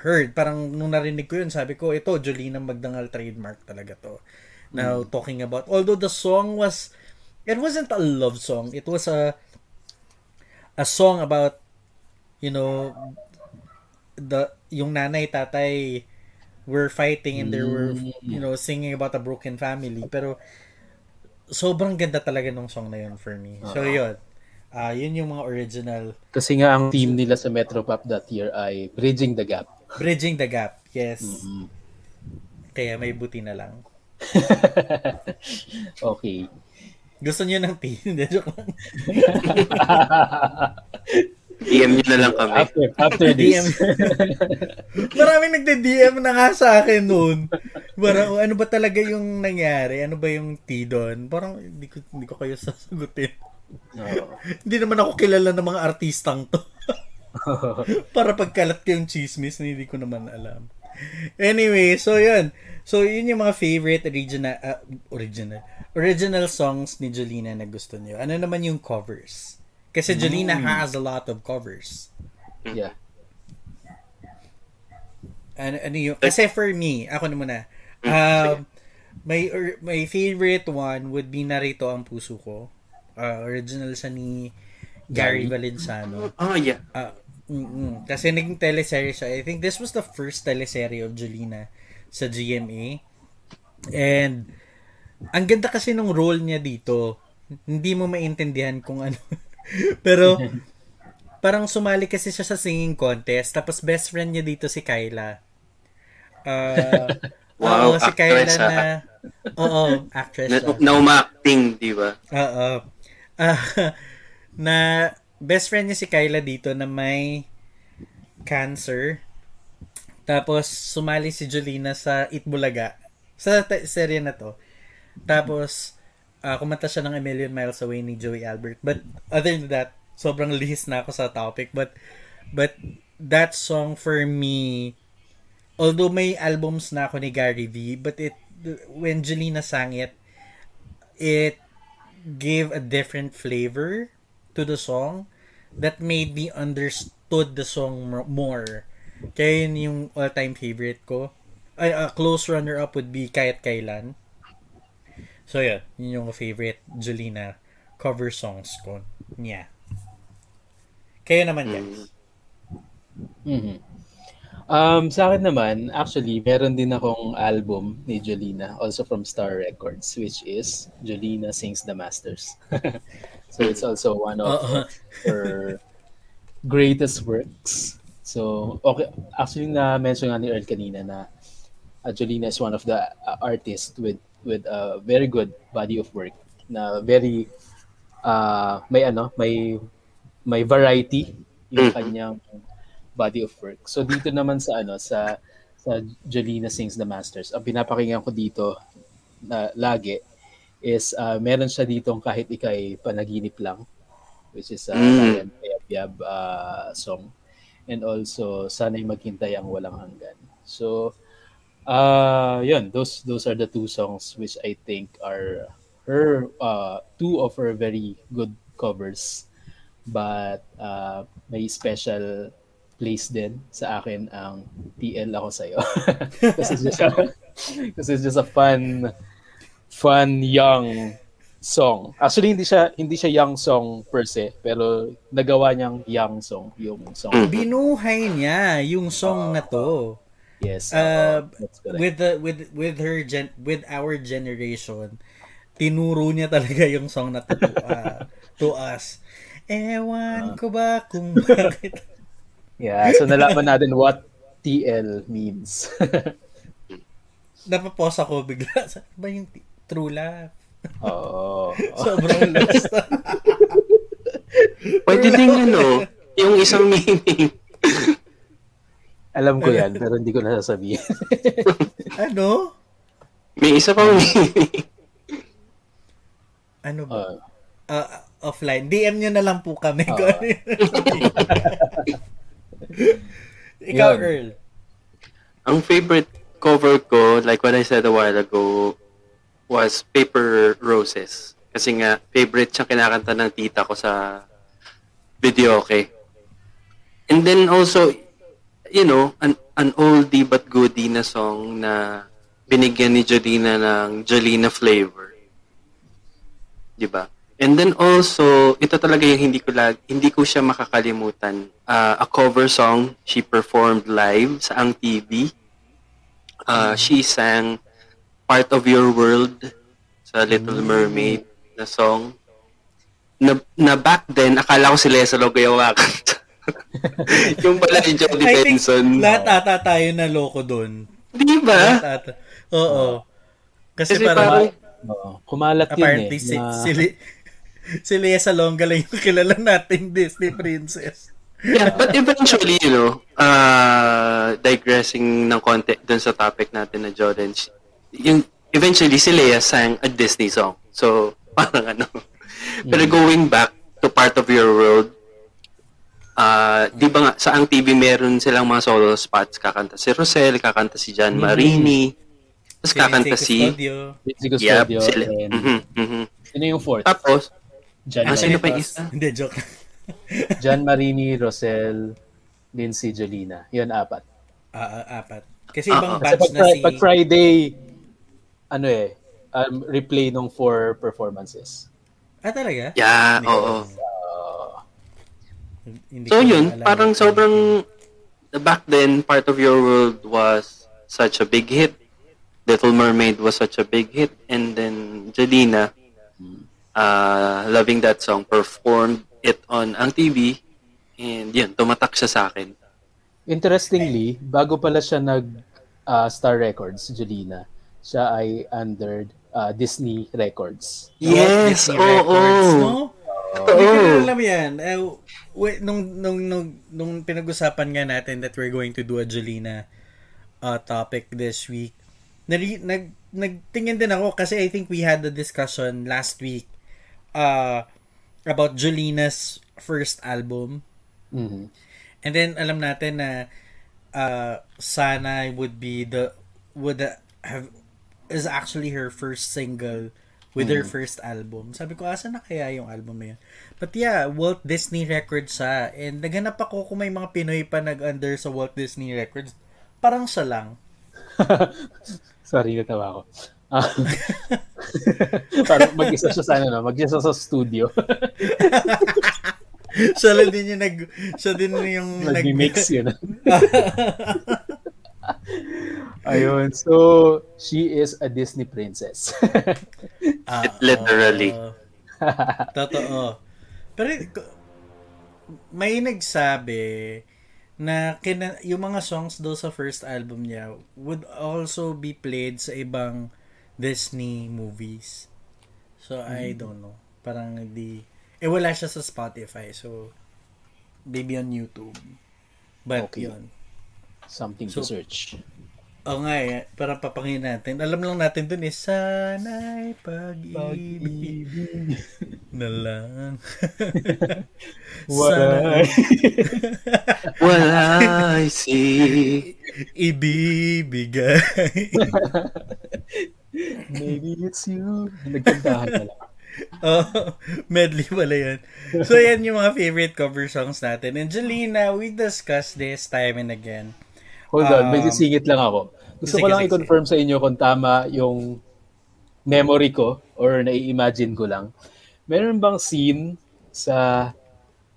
heard. Parang nung narinig ko yun, sabi ko, ito, Jolina Magdangal trademark talaga to. Now, talking about, although the song was, it wasn't a love song. It was a, a song about, you know, the, yung nanay, tatay, were fighting and they were, you know, singing about a broken family. Pero, sobrang ganda talaga nung song na yun for me. So, yun. Ah, yun yung mga original Kasi nga ang team nila sa Metropop that year ay Bridging the Gap. Bridging the gap. Yes. Kaya may buti na lang. (laughs) okay. Gusto niyo ng tea? (laughs) Hindi, joke lang. (laughs) DM nyo na lang kami. After after DM. this. Maraming nagde-DM na nga sa akin noon. Parang, ano ba talaga yung nangyari? Ano ba yung tea doon? Parang, hindi ko, hindi ko kayo sasagutin. (laughs) Hindi naman ako kilala ng mga artistang to. (laughs) Para pagkalat ko yung chismis na hindi ko naman alam. Anyway, so yun. So yun yung mga favorite original uh, original original songs ni Jolina na gusto niyo. Ano naman yung covers? Kasi Jolina has a lot of covers. yeah. Ano, ano yung, kasi for me, ako na muna. Um, my, or, my favorite one would be Narito ang puso ko. Uh, original sa ni Gary Valenciano. Oh, yeah. Ah, mm Kasi naging teleserye siya. I think this was the first teleserye of Jolina sa GMA. And ang ganda kasi nung role niya dito. Hindi mo maintindihan kung ano. (laughs) Pero parang sumali kasi siya sa singing contest. Tapos best friend niya dito si Kyla. Ah, (laughs) Wow, oo, si Kyla na Oo, actress Na, siya. na uma-acting, di ba? Oo. (laughs) Na best friend niya si Kyla dito na may cancer. Tapos sumali si Jolina sa Itbulaga. Sa te- serye na to. Tapos ah, kumanta siya ng A Million Miles Away ni Joey Albert. But other than that, sobrang lihis na ako sa topic. But but that song for me although may albums na ako ni Gary V, but it when Jolina sang it, it gave a different flavor to the song that made me understood the song mo- more. Kaya yun yung all-time favorite ko. Ay, a close runner-up would be Kahit Kailan. So, yun. Yun yung favorite Jolina cover songs ko. Yeah. Kayo naman, guys. Mhm. Um, sa akin naman, actually, meron din akong album ni Jolina, also from Star Records, which is Jolina Sings the Masters. (laughs) so it's also one of Oo. her greatest works. So, okay, actually na-mention nga ni Earl kanina na uh, Jolina is one of the uh, artists with with a very good body of work na very uh, may ano, may may variety yung Mhm. kanyang body of work. So dito naman sa ano sa sa Jolina Sings the Masters, ang pinapakinggan ko dito na lagi is uh, meron siya ditong kahit ikay panaginip lang which is uh, Mm. Uh, song and also sana'y maghintay ang walang hanggan. So uh yun, those those are the two songs which I think are her uh two of her very good covers but uh may special place din sa akin ang TL ako sa'yo. (laughs) kasi it's just a, (laughs) (laughs) it's just a fun fun young song. Actually hindi siya hindi siya young song per se, pero nagawa niyang young song yung song. (clears throat) Binuhay niya yung song na to. Yes. Uh, correct. with the with with her gen with our generation tinuro niya talaga yung song na to uh, to us ewan ko ba kung bakit yeah, so nalaman natin what TL means. (laughs) napapos ako bigla sa ba yung t- true love Oo. (laughs) sobrang lost (laughs) Pwede din ano, yung isang meaning. Alam ko yan, pero hindi ko nasasabihin. ano May isa pang meaning. ano ba Oo. Ah, offline DM nyo na lang po kami Oo. Ikaw Yun. Earl Ang favorite cover ko, like what I said a while ago, was Paper Roses. Kasi nga, favorite siyang kinakanta ng tita ko sa video, okay? And then also, you know, an, an oldie but goodie na song na binigyan ni Jolina ng Jolina flavor. Di ba? And then also, ito talaga yung hindi ko lag, hindi ko siya makakalimutan. Uh, a cover song she performed live sa Ang TV. Uh, she sang Part of Your World sa Little Mermaid na song. Na, na back then, akala ko si Lesa Logayawa kanta. (laughs) yung pala ni Jody I think Benson. lahat ata tayo na loko doon Di ba? lahat ata oo kasi, Kasi parang parang- Oo. Kumalat yun apparently eh. si, na- si, (laughs) si Lea Salonga lang yung kilala nating Disney princess. Yeah, but eventually, you know, uh, digressing ng konti dun sa topic natin na Jordan, yung, eventually si Leia sang a Disney song. So, (laughs) parang ano, Pero going back to part of your world, ah di ba nga, sa ang TV meron silang mga solo spots. Kakanta si Rosel, kakanta si John Marini, tapos kakanta si... Studio. Yep, Studio. sila. and Mhm, mhm. sino yung fourth? Tapos, John, ah, sino Marini, pa yung isa? Hindi, joke. (laughs) John Marini, Rosel, Lindsay, Jolina. Yun, apat. Ah, ah, apat. Kasi Ah, ibang. Kasi batch pag, na si... pag Friday, ano eh, um, replay nung four performances. Ah, talaga? Yeah, Hindi oo. ko- hindi So yun, alam. parang sobrang back then part of your world was such a big hit. Little Mermaid was such a big hit and then Jelena uh, loving that song performed it on ang TV and yun, tumatak siya sa akin. Interestingly, bago pala siya nag ah, Star Records, Jolina, siya ay under ah, Disney Records. Yes, Disney oo. Records, no? Hindi ko alam yan. Eh, wait, nung, nung, nung, nung pinag-usapan nga natin that we're going to do a Jolina uh, topic this week, nari, nag, nagtingin din ako kasi I think we had the discussion last week uh, about Jolina's first album. Mhm. And then alam natin na uh, Sana would be the would have is actually her first single with her first album. Sabi ko, asa na kaya yung album na yun? But yeah, Walt Disney Records siya. And naghanap ako kung may mga Pinoy pa nag-under sa Walt Disney Records. Parang siya lang. (laughs) Sorry, natawa ko. Ah. (laughs) Parang mag-isa siya sa ano, no? mag-isa sa studio. (laughs) siya lang din yung nag... Siya din yung nag... Nag-mix yun. (laughs) Ayun. So, she is a Disney princess. Ah, Literally. oo. Totoo. Pero may nagsabi na kina, yung mga songs daw sa first album niya would also be played sa ibang Disney movies. So, I don't know. Parang di... Eh, wala siya sa Spotify. So, maybe on YouTube. But, Okay. yun. Something So- to search. Oo nga eh. Parang papakinggan natin. Alam lang natin dun eh. Sana'y pag-ibig na lang. (laughs) Wala. (laughs) Wala I see. (laughs) ibibigay. Maybe it's you. Nagkantahan na lang. (laughs) oh, medley pala yan. So, yan yung mga favorite cover songs natin. Angelina, we discussed this time and again. Hold on, may Um, sisingit lang ako. Gusto sige, ko lang sige, i-confirm sa inyo kung tama yung memory ko or nai-imagine ko lang. Meron bang scene sa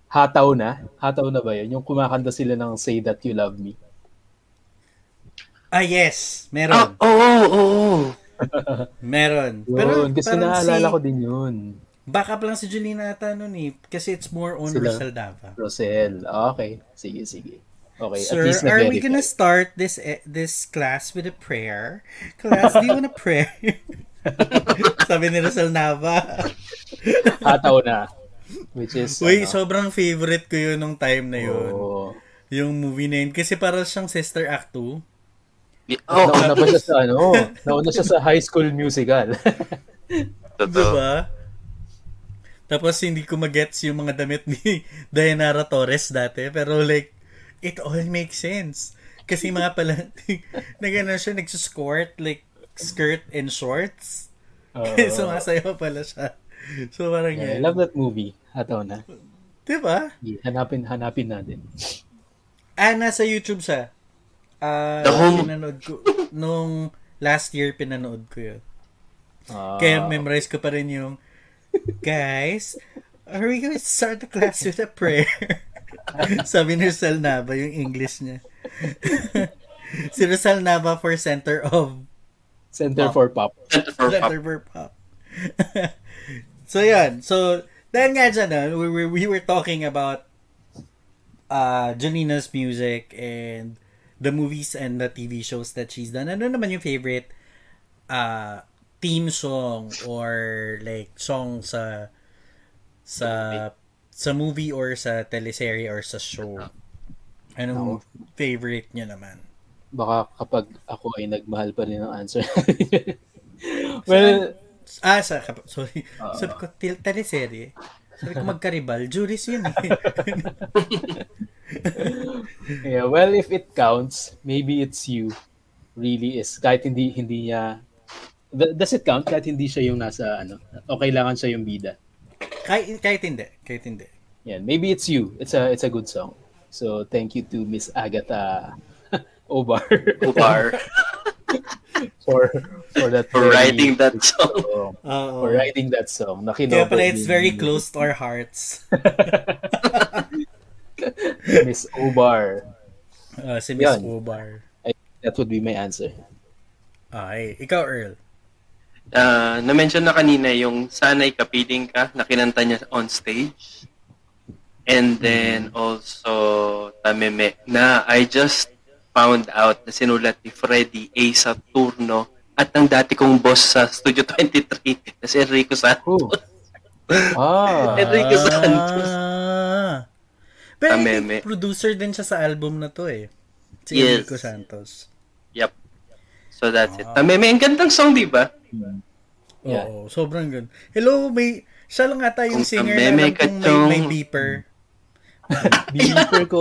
Hataw na? Hataw na ba yun? Yung kumakanta sila ng Say That You Love Me. Ah, yes. Ah, Meron. oo, oo, oo. (laughs) Meron. Yun, kasi parang naalala si- ko din yun. Backup lang si Julina ata nun eh. Kasi it's more on Sila. Rosal Dava. Rosel. Okay. Sige, sige. Okay, at Sir, least are we gonna start this eh, this class with a prayer? Class, do you wanna pray? (laughs) Sabi ni Rosal Nava. Hataw (laughs) na. Which is, Uy, ano, sobrang favorite ko yun nung time na yun. oo. Yung movie na yun. Kasi para siyang Sister Act 2. Oo, Nauna pa siya sa ano, nauna siya sa high school musical. (laughs) totoo. Diba? Tapos hindi ko magets yung mga damit ni (laughs) Dayanara Torres dati. Pero like, it all makes sense. Kasi mga pala, (laughs) nagano siya, nagsusquirt, like, skirt and shorts. Oo. Sumasayaw pala siya. So parang Yeah, I love that movie. Hataw na. Diba? Yeah, hanapin, hanapin natin. Ah, nasa YouTube siya. Ah, The Home- pinanood ko. Nung last year, pinanood ko yun. Ah, Kaya memorize ko pa rin yung, guys, are we going to start the class with a prayer? (laughs) Sabi ni Rizal Nava yung English niya. (laughs) si Rizal Nava for Center of Center for Pop. Center for Pop. Center for Pop. (laughs) so, yan. So, dahil nga dyan, ah, we, we, we were talking about uh, Janina's music and the movies and the TV shows that she's done. Ano naman yung favorite uh, theme song or like song sa sa sa movie or sa teleserye or sa show? Anong favorite niyo naman? Baka kapag ako ay nagmahal pa rin ang answer. (laughs) well, Ah, sa, sorry. Oo. Sabi ko, teleserye. Sabi ko, magkaribal. Juris yun eh. (laughs) Yeah, well, if it counts, maybe it's you. Really is. Kahit hindi hindi niya Does it count kahit hindi siya yung nasa ano? O kailangan siya yung bida? kahit, kahit hindi. Kahit hindi. Yan, maybe it's you. It's a it's a good song. So thank you to Miss Agatha (laughs) Obar Ubar (laughs) for for that for very writing that song. song. Oo. For writing that song. Kaya Nakinobat pala it's ni- very close to our hearts. (laughs) Miss Obar. Uh, si Miss Yan. Obar. That would be my answer. Okay. Ikaw, Earl. Uh, na-mention na kanina yung Sana'y Kapiling Ka na kinanta niya on stage. And then also Tameme na I just found out na sinulat ni Freddy A. Saturno at ang dati kong boss sa Studio 23 (laughs) na si Enrico Santos. Oh. Ah. (laughs) Enrique Santos. Ah. Pero Tameme. producer din siya sa album na to eh. Si Yes. Enrico Santos. Yep. So that's it. Tameme, ang gandang song, di ba? Yeah. Oo, sobrang good. Hello, may siya lang ata yung Kung singer na alam ka kong may, may beeper. (laughs) Beeper ko.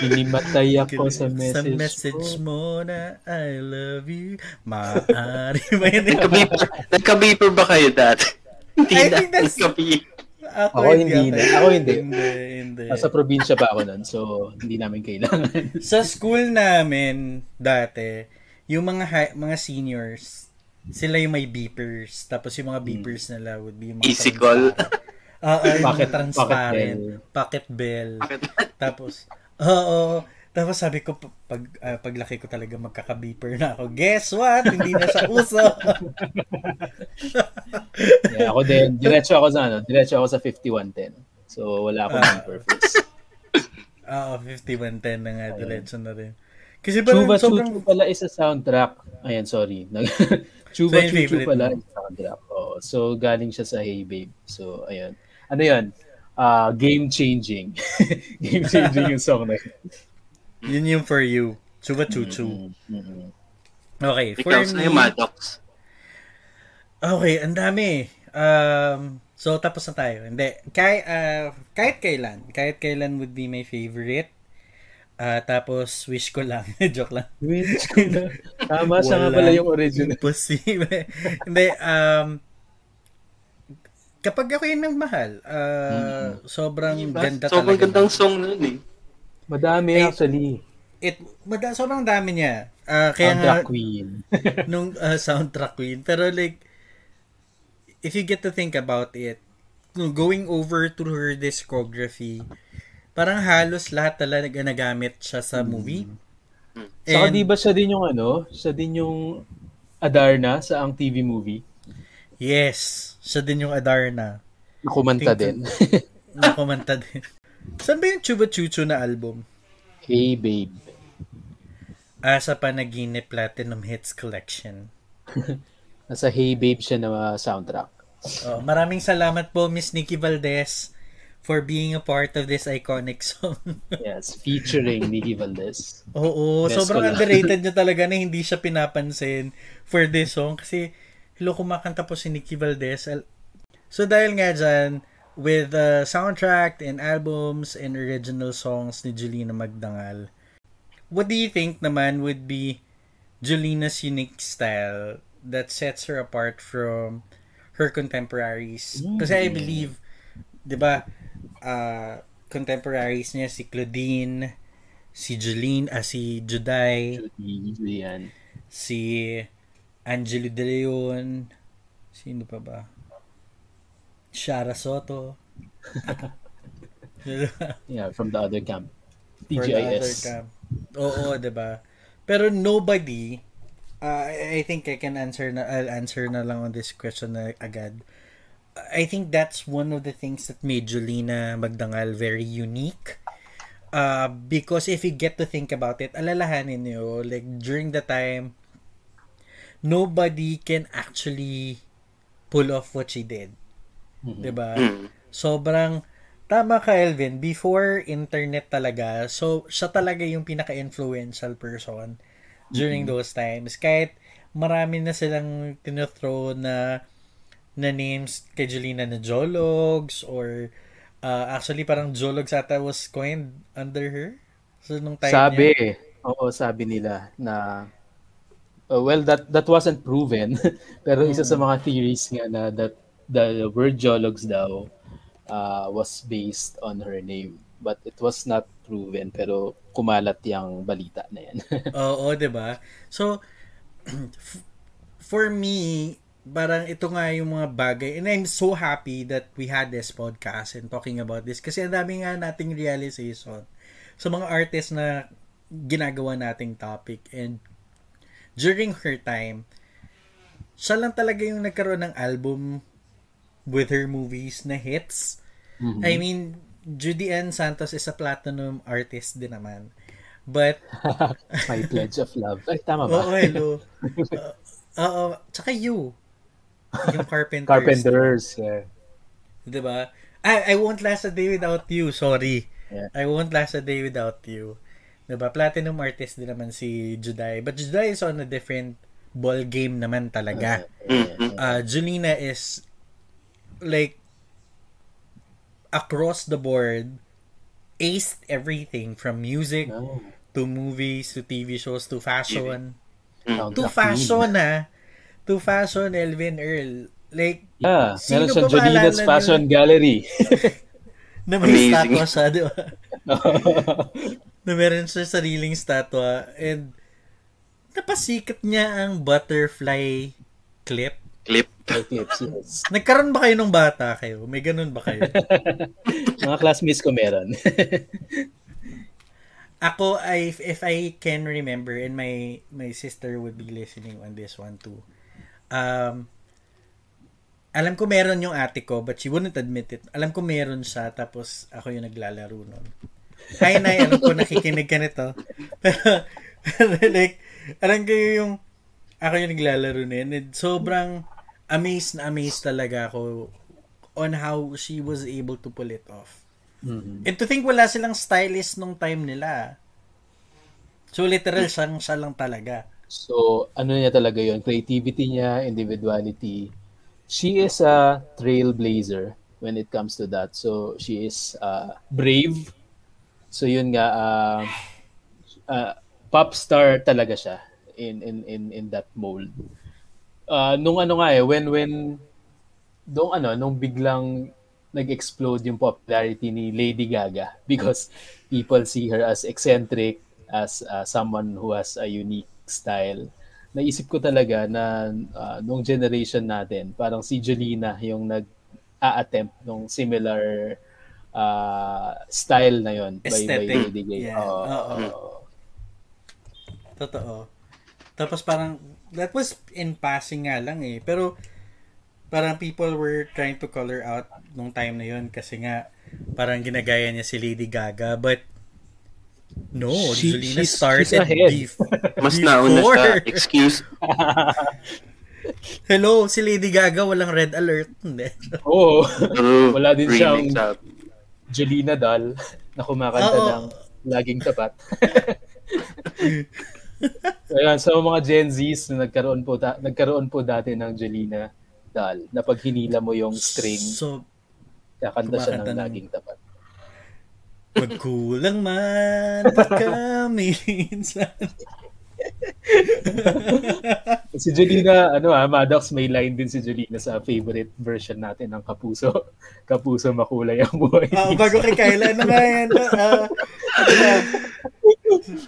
Hinimatay ako sa sa message, message ko. mo na I love you. Maaari ba yun? Nagka-beeper, nagka-beeper ba kayo dati? (laughs) Hindi na. Nagka-beeper. Ako, Ako hindi na. Ako hindi. Hindi, hindi. Nasa probinsya pa ako nun, so hindi namin kailangan. (laughs) Sa school namin dati, yung mga hi- mga seniors, sila yung may beepers. Tapos yung mga beepers nila would be yung mga Easy call. transparent. Oo, yung mga Pocket- transparent. Pocket bell. Tapos, oo. Tapos sabi ko, pag ah, paglaki ko talaga magkaka-beeper na ako. Guess what? Hindi na siya uso. (laughs) yeah, ako din, diretso ako sa ano, diretso ako sa 5110. So wala akong Ah. beeper first. (laughs) Oo, 5110 na nga. Diretso na rin. Kasi parang Chuba sobrang... Chuchu pala is a soundtrack. Ayan, sorry. (laughs) Chuba So, Chuchu pala is a soundtrack. Oo. So, galing siya sa Hey Babe. So, ayan. Ano yan? Ah, game changing. (laughs) game changing yung song na yun. Yun yung for you. Chuba Chuchu. Mm, mm, mm. Okay, for Ikaw me... Maddox. Okay, ang dami. Um, so, tapos na tayo. Hindi. Kahit, uh, kahit kailan. Kahit kailan would be my favorite. Ah, tapos, wish ko lang. (laughs) Joke lang. Wish ko na. Tama siya nga pala yung original. Imposible. (laughs) Hindi, um, kapag ako yung nagmahal, uh, sobrang ganda Sobrang talaga. gandang song nun eh. Madami Eh, actually. It, mada, sobrang dami niya. Ah, kaya nga, Soundtrack queen. (laughs) nung uh, soundtrack queen. Pero like, if you get to think about it, no, going over through her discography, parang halos lahat talaga nagamit siya sa movie. Saka And- di ba siya din yung ano? Siya din yung Adarna sa ang TV movie. Yes, siya din yung Adarna. Nakumanta din. Nakumanta (laughs) din. Saan ba yung Chuba Chuchu na album? hey babe. Ah, sa Panaginip Platinum Hits Collection. (laughs) Nasa Hey Babe siya na soundtrack. Oh, maraming salamat po, Miss Nikki Valdez, for being a part of this iconic song. (laughs) Yes, featuring Nikki Valdez. Oo, Best sobrang underrated niya talaga na hindi siya pinapansin for this song kasi hello kumakanta po si Nikki Valdez. Al- So dahil nga dyan, with the soundtrack and albums and original songs ni Julina Magdangal, what do you think naman would be Julina's unique style that sets her apart from her contemporaries? Kasi I believe, di ba, ah, contemporaries niya si Claudine, si Julene, ah, si Juday, Judy, si Angelo De Leon, sino pa ba? Shara Soto. (laughs) Yeah, from the other camp. The other TGIS. camp. Oo, 'di ba? Pero nobody uh, I think I can answer na I'll answer na lang on this question na agad. I think that's one of the things that made Jolina Magdangal very unique. Uh, because if you get to think about it, alalahanin niyo, like during the time, nobody can actually pull off what she did. 'Di ba? Mm. sobrang tama ka Elvin before internet talaga so siya talaga yung pinaka-influential person during those times kahit marami na silang tinothrow na na names kay Jolina na Jologs or uh, actually parang Jologs ata was coined under her. So nung time sabi, niya, oo, sabi nila na uh, well that that wasn't proven (laughs) pero isa sa mga theories nga na that the word Jologs daw uh, was based on her name but it was not proven pero kumalat yung balita na yan. (laughs) Oo, 'di ba? So (clears throat) for me, parang ito nga yung mga bagay and I'm so happy that we had this podcast and talking about this kasi ang dami nga nating realization sa mga artists na ginagawa nating topic and during her time siya lang talaga yung nagkaroon ng album with her movies na hits. Mhm. I mean, Judy Ann Santos is a platinum artist din naman. But, (laughs) My pledge of love. Ay, tama ba? oo, hello. Uh, (laughs) Oo, tsaka you. Yung Carpenters. Carpenters. Yeah. Diba? I, I won't last a day without you. Sorry. Yeah. I won't last a day without you. Diba? Platinum artist din naman si Juday. But Juday is on a different ball game naman talaga. Mhm. Uh, Julina is like across the board aced everything from music No. to movies to TV shows to fashion. Count To fashion ah. To fashion Elvin Earl. Like. Yeah, Sino meron siyang Jolina's? Fashion Gallery. (laughs) na may Amazing. statwa siya, di ba? (laughs) (laughs) na meron siya sariling statwa and napasikat niya ang butterfly clip. Clip. Eclipse, yes. (laughs) Nagkaroon ba kayo nung bata kayo? May ganun ba kayo? (laughs) Mga classmates ko meron. (laughs) Ako, I, if I can remember, and my my sister would be listening on this one too. Um, alam ko meron yung ate ko, but she wouldn't admit it. Alam ko meron siya, tapos ako yung naglalaro nun. Hi, Nay, alam ko nakikinig ka nito. Pero, (laughs) like, alam ko yung ako yung naglalaro na yun. And sobrang amazed na amazed talaga ako on how she was able to pull it off. Mhm. And to think wala silang stylist nung time nila. So literal siyang siya lang talaga. So, ano niya talaga yon Creativity niya, individuality. She is a trailblazer when it comes to that. So, she is uh, brave. So, yun nga, uh, uh, pop star talaga siya in in in in that mold. Uh, nung ano nga eh, when when nung ano, nung biglang nag-explode yung popularity ni Lady Gaga (laughs) because people see her as eccentric, as uh, someone who has a unique style. Naisip ko talaga na uh, nung generation natin, parang si Jolina yung nag-a-attempt nung similar uh, style na yon by, by. Lady Gaga. Yeah. Oo. Oo. Totoo. Tapos parang that was in passing nga lang eh. Pero parang people were trying to color out nung time na yun kasi nga parang ginagaya niya si Lady Gaga but no, She- Julina she's- started she's ahead. bef- (laughs) Mas nauna before. siya. (laughs) Excuse. Hello, si Lady Gaga walang red alert. Oo. True. Wala din siyang- Jolina Dahl (laughs) na kumakanta Oo. ng Laging Tapat. (laughs) Ayan, sa mga Gen Zs na nagkaroon po, ta- nagkaroon po dati ng Jolina Dahl na pag hinila mo yung string, So, kakanta siya ng- Laging Tapat. magkulang man kami (laughs) minsan. Si Jolina, ano ah, Maddox, may line din si Jolina sa favorite version natin ng Kapuso. (laughs) Kapuso makulay ang buhay. Ah, bago kay Kyla, ano nga yan? (laughs) Ba?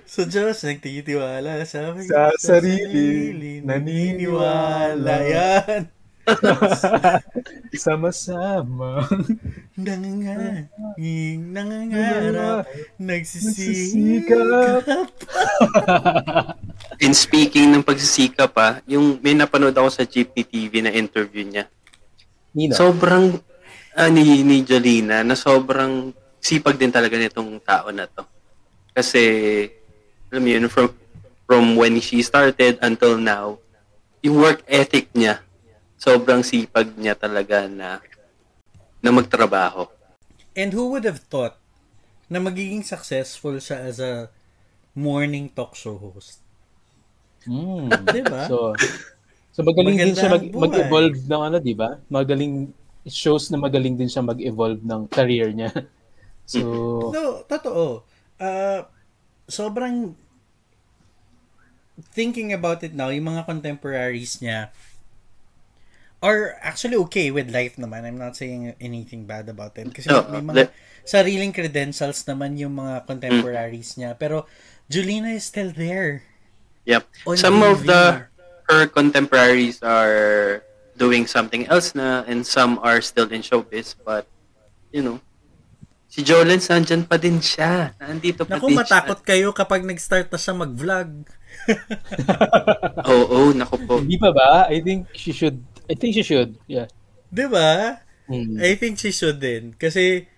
sa Diyos, nagtitiwala sa, Sa sarili, naniniwala. Yan. (laughs) Sama-sama. Nangangahing, nangangarap, Nagsisikap. (laughs) And speaking ng pagsisikap pa, yung may napanood ako sa GPTV na interview niya. Nino. Sobrang ah, ni, ni Jolina na sobrang sipag din talaga nitong tao na to. Kasi alam mo yun, from, from when she started until now, yung work ethic niya, sobrang sipag niya talaga na na magtrabaho. And who would have thought na magiging successful siya as a morning talk show host? Mm. (laughs) Diba? So, so magaling din siya mag, buhay. mag-evolve ng ano, di ba? Magaling, it shows na magaling din siya mag-evolve ng career niya. (laughs) So, No, totoo. Uh, sobrang thinking about it now, yung mga contemporaries niya are actually okay with life naman. I'm not saying anything bad about it. Kasi No, may mga le- sariling credentials naman yung mga contemporaries niya. Pero Julina is still there. Yep. On Some of the her contemporaries are doing something else na and some are still in showbiz but you know si Jolens nandyan pa din siya. Nandito pa Naku, din matakot kayo kapag nag-start na siya mag-vlog. siya. (laughs) Oo, oh, naku po. hindi pa ba? I think she should, I think she should, yeah. Di ba? Mm. I think she should din. Kasi,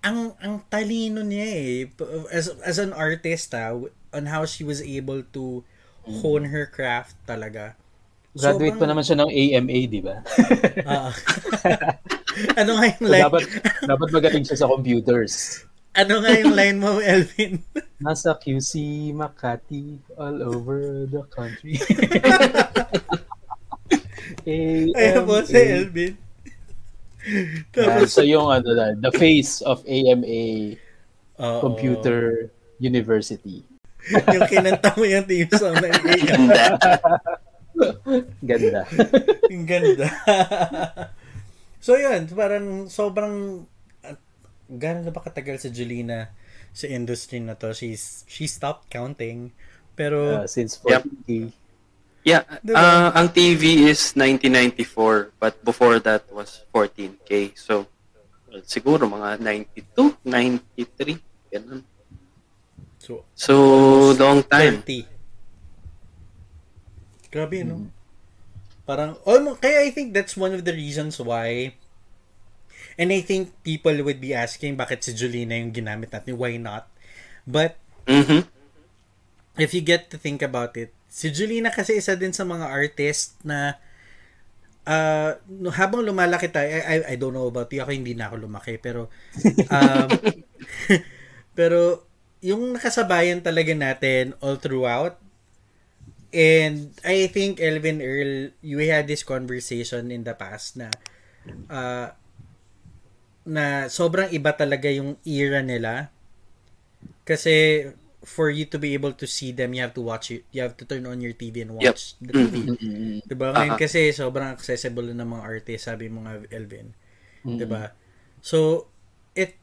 ang ang talino niya eh. As, as an artist ah, on how she was able to hone her craft talaga. Graduate pa Sobrang- naman siya ng AMA, di ba? (laughs) Ah. (laughs) ano nga yung So, line? dapat, dapat magaling siya sa computers. ano nga yung line mo, Elvin? (laughs) Nasa QC, Makati, all over the country. Ayun po si. Elvin. (laughs) Tapos, so yung ano na, the face of AMA Oo. Computer University. (laughs) yung kinanta mo yung team song ng. (laughs) Ganda. Ganda. Ang ganda. so yun, parang sobrang uh, gano'n na ba katagal si Julina sa industry na to? She's, she stopped counting. Pero, Uh, since Yep. 40 Yeah, Diba? uh, ang TV is 1994 but before that was 14K. So well, siguro mga 92, 93, ganun. so, So long time. 30. Grabe, no? Parang, almost, kaya I think that's one of the reasons why and I think people would be asking bakit si Julina yung ginamit natin, why not? But, Mhm. if you get to think about it, si Julina kasi isa din sa mga artist na uh, habang lumalaki tayo, I, I, I don't know about you, ako hindi na ako lumaki, pero um, (laughs) (laughs) pero yung nakasabayan talaga natin all throughout, and I think Elvin Earl, you had this conversation in the past na uh, na sobrang iba talaga yung era nila. Kasi for you to be able to see them, you have to watch it. You have to turn on your TV and watch the TV. Diba? Ngayon Aha. kasi sobrang accessible na ng mga artist, sabi mo nga, Elvin. Mm-hmm. Diba? So, it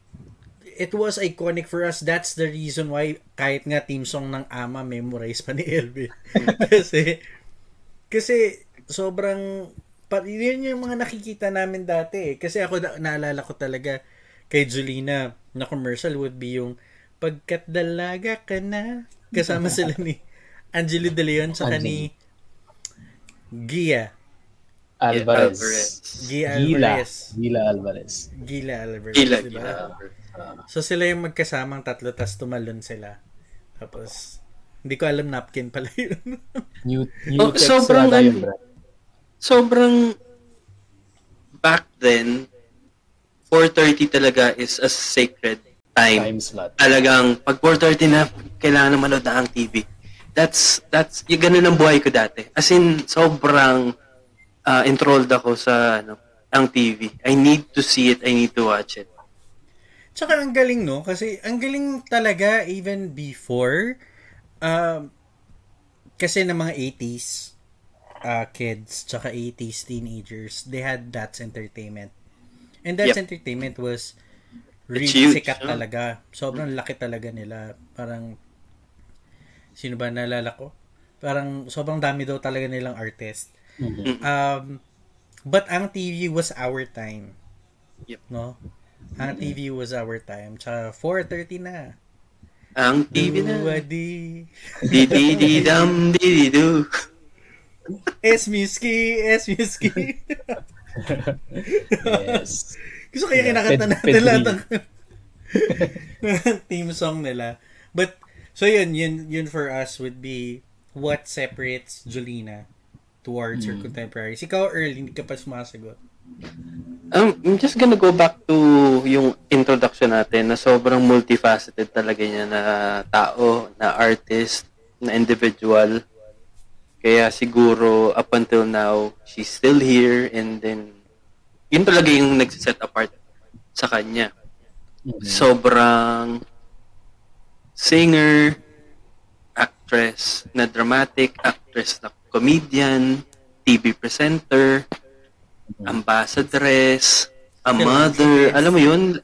it was iconic for us. That's the reason why kahit nga team song ng Ama memorize pa ni Elvin. (laughs) kasi kasi sobrang pa, yun yung mga nakikita namin dati eh. Kasi ako na, naalala ko talaga kay Julina na commercial would be yung pagkat dalaga ka na kasama sila ni Angelo De Leon sa ni Gia Alvarez. Alvarez. Gia Gila. Alvarez Gila Alvarez. Gila Alvarez Gila, diba? gila. So sila yung magkasamang tatlo tas tumalon sila tapos hindi ko alam napkin pala yun (laughs) New, new Oh, text sobrang yun. Sobrang back then 4:30 talaga is a sacred time. Time slot. Talagang pag 4:30 na kailangan na manood na ang TV. That's that's yung ganun ang buhay ko dati. As in sobrang uh, enthralled ako sa ano ang TV. I need to see it. I need to watch it. Tsaka ang galing, no? Kasi ang galing talaga even before. Um, kasi ng mga 80s uh, kids, tsaka 80s teenagers, they had That's Entertainment. And That's Yep. Entertainment was really huge, sikat no? talaga. Sobrang laki talaga nila. Parang, sino ba nalala ko? Parang sobrang dami daw talaga nilang artist. Mhm. Um, but ang TV was our time. Yep. No? Ang TV was our time. Tsaka 4.30 na. Ang TV na. Duwadi. Di di di dam di di do. Es Miski, Es Miski. (laughs) Yes. Gusto kaya Yeah, kinakanta Ped- natin lahat ng (laughs) theme song nila. But, so yun, yun, yun for us would be what separates Jolina towards her contemporaries. Ikaw, Earl, hindi ka pa sumasagot. Um, I'm just gonna go back to yung introduction natin na sobrang multifaceted talaga niya na tao, na artist, na individual. Kaya siguro up until now, she's still here and then yun talaga yung nagsiset apart sa kanya. Mhm. Sobrang singer, actress na dramatic, actress na comedian, TV presenter, ambassadress, a mother, alam mo yun?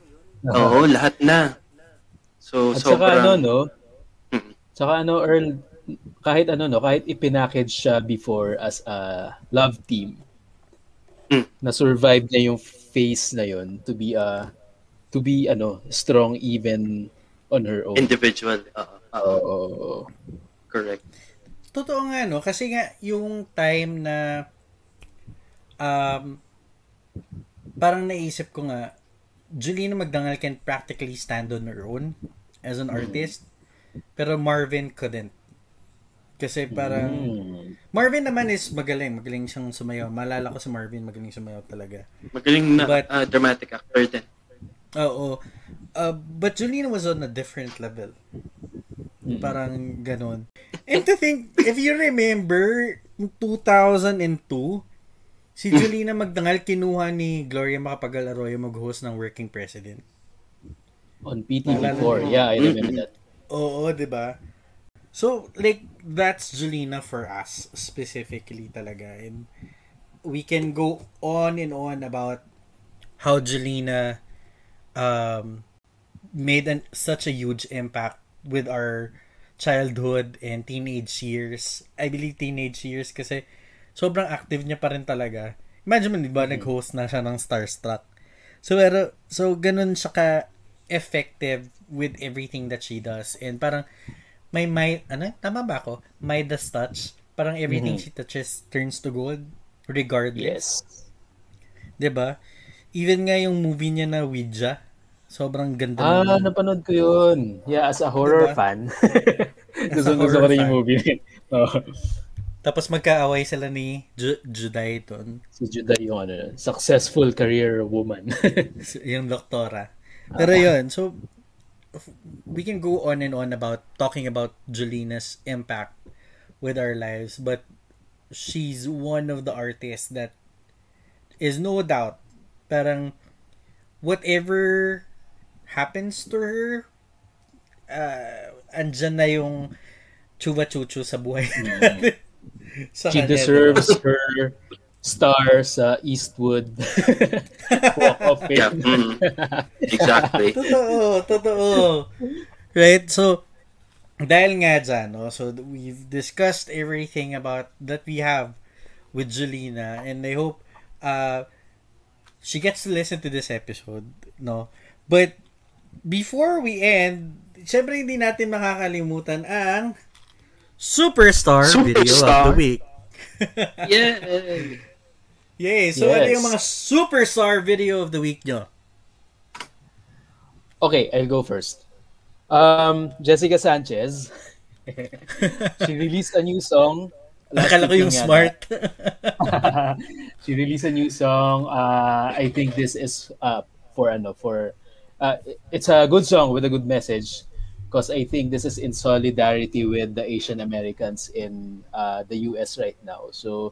Oo, lahat na. So, At saka sobrang... ano, no? Mm. Saka ano, Earl, kahit ano, no? Kahit ipinackage siya before as a love team, Mm. na-survive niya yung face na yun to be a to be ano strong even on her own. individual. Oo, oo, Oo. correct. Totoo nga, no? Kasi nga, yung time na um, parang naisip ko nga, Julina Magdangal can practically stand on her own as an artist. Pero Marvin couldn't. Kasi parang, Mm. Marvin naman is magaling. Magaling siyang sumayaw. Malala ko si Marvin, magaling sumayaw talaga. Magaling na But- ah, dramatic actor din. Oo. Uh, but Julina was on a different level. Parang ganon. And to think, if you remember, in 2002, si Julina Magdangal kinuha ni Gloria Macapagal Arroyo mag-host ng Working President. On Naalala PTV4. mo? Yeah, I remember that. Oo, di ba? So, like, that's Julina for us, specifically talaga. And we can go on and on about how Julina um, made an, such a huge impact with our childhood and teenage years. I believe teenage years kasi sobrang active niya pa rin talaga. Imagine mo, di ba, nag-host na siya ng Starstruck. So, pero, so, ganun siya ka effective with everything that she does. And parang, may, may, ano, tama ba ako? Midas touch. Parang everything she touches turns to gold. Regardless. Yes. 'Di ba? Even nga yung movie niya na Ouija, sobrang ganda Ah, nun. napanood ko yun. Yeah, as a horror Diba? fan. (laughs) (laughs) Gusto, gusto ko rin yung movie. (laughs) oh. Tapos magkaaway sila ni Ju- Juday doon. Si Judah yung ano, successful career woman. yung doktora. Pero yun, so we can go on and on about talking about Julina's impact with our lives, but she's one of the artists that is no doubt parang whatever happens to her uh, andyan na yung chuva chuchu sa buhay natin. (laughs) sa She deserves her star sa Eastwood (laughs) Walk of Yeah, Fame. mm, exactly. (laughs) Totoo, totoo. Right? So, dahil nga dyan, no? so we've discussed everything about that we have with Julina and I hope uh, she gets to listen to this episode, no? But before we end, syempre hindi natin makakalimutan ang Superstar, Video of Superstar. the Week. Yeah. Yay! So, ano Yes. yung mga Superstar Video of the Week nyo? Okay, I'll go first. Um, Jessica Sanchez. (laughs) she released a new song. last Akala ko yung smart. (laughs) (laughs) she released a new song. Uh, I think this is uh, for ano for uh, it's a good song with a good message because I think this is in solidarity with the Asian Americans in uh, the US right now. So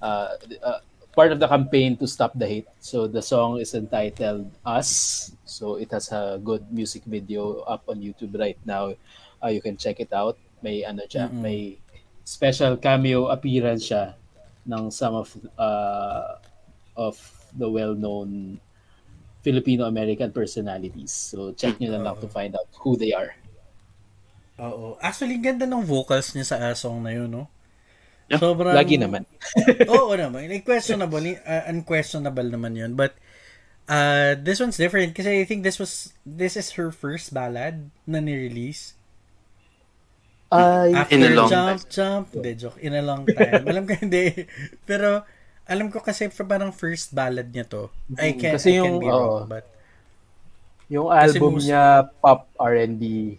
uh, uh, part of the campaign to stop the hate. So the song is entitled Us. So it has a good music video up on YouTube right now. Uh, you can check it out. May ano siya, Mm-mm. may special cameo appearance siya ng some of uh, of the well-known Filipino-American personalities. So check nyo na lang to find out who they are. Oo. Actually, ganda ng vocals niya sa asong na yun, no? Yeah. Sobrang... Lagi naman. (laughs) Oo naman. Like, questionable. uh, unquestionable naman yun. But, uh, this one's different kasi I think this was, this is her first ballad na ni-release. Ay, After In a long Jump, Jump. Hindi, joke. In a long time. alam ko hindi. Pero, alam ko kasi for parang first ballad niya to. I can, Kasi I can yung- be wrong. oo. But, yung album most- niya, pop R&B,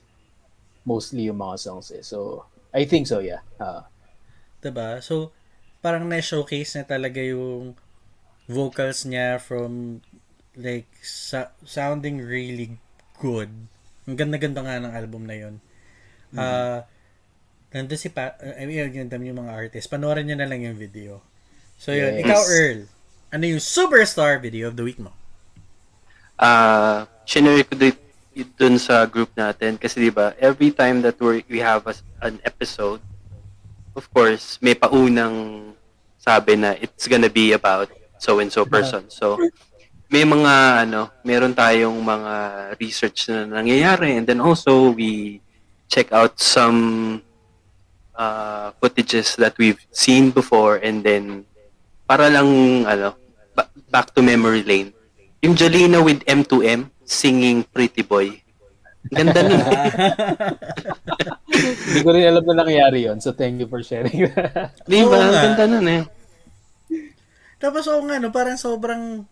mostly yung mga songs eh. So, I think so, yeah. Ah. Diba? So, parang na-showcase na talaga yung vocals niya from like sa- sounding really good. Ang ganda-ganda nga ng album na yun. Ah, Nandun si pa, I mean, yun, dami yung mga artist. Panoorin nyo na lang yung video. So yun, Yes. ikaw Earl, ano yung superstar video of the week mo? Ah, shinare ko dun sa group natin kasi 'di ba, every time that we we have a, an episode, of course, may paunang sabi na it's gonna be about so and so person. So may mga ano, meron tayong mga research na nangyayari and then also we check out some uh, footages that we've seen before and then para lang ano ba- back to memory lane yung Jolina with M2M singing Pretty Boy. Ganda nun. (laughs) Hindi ko rin alam na nangyari yon So thank you for sharing. (laughs) Di ba? Nga. Ganda nun eh. Tapos oo nga, no, parang sobrang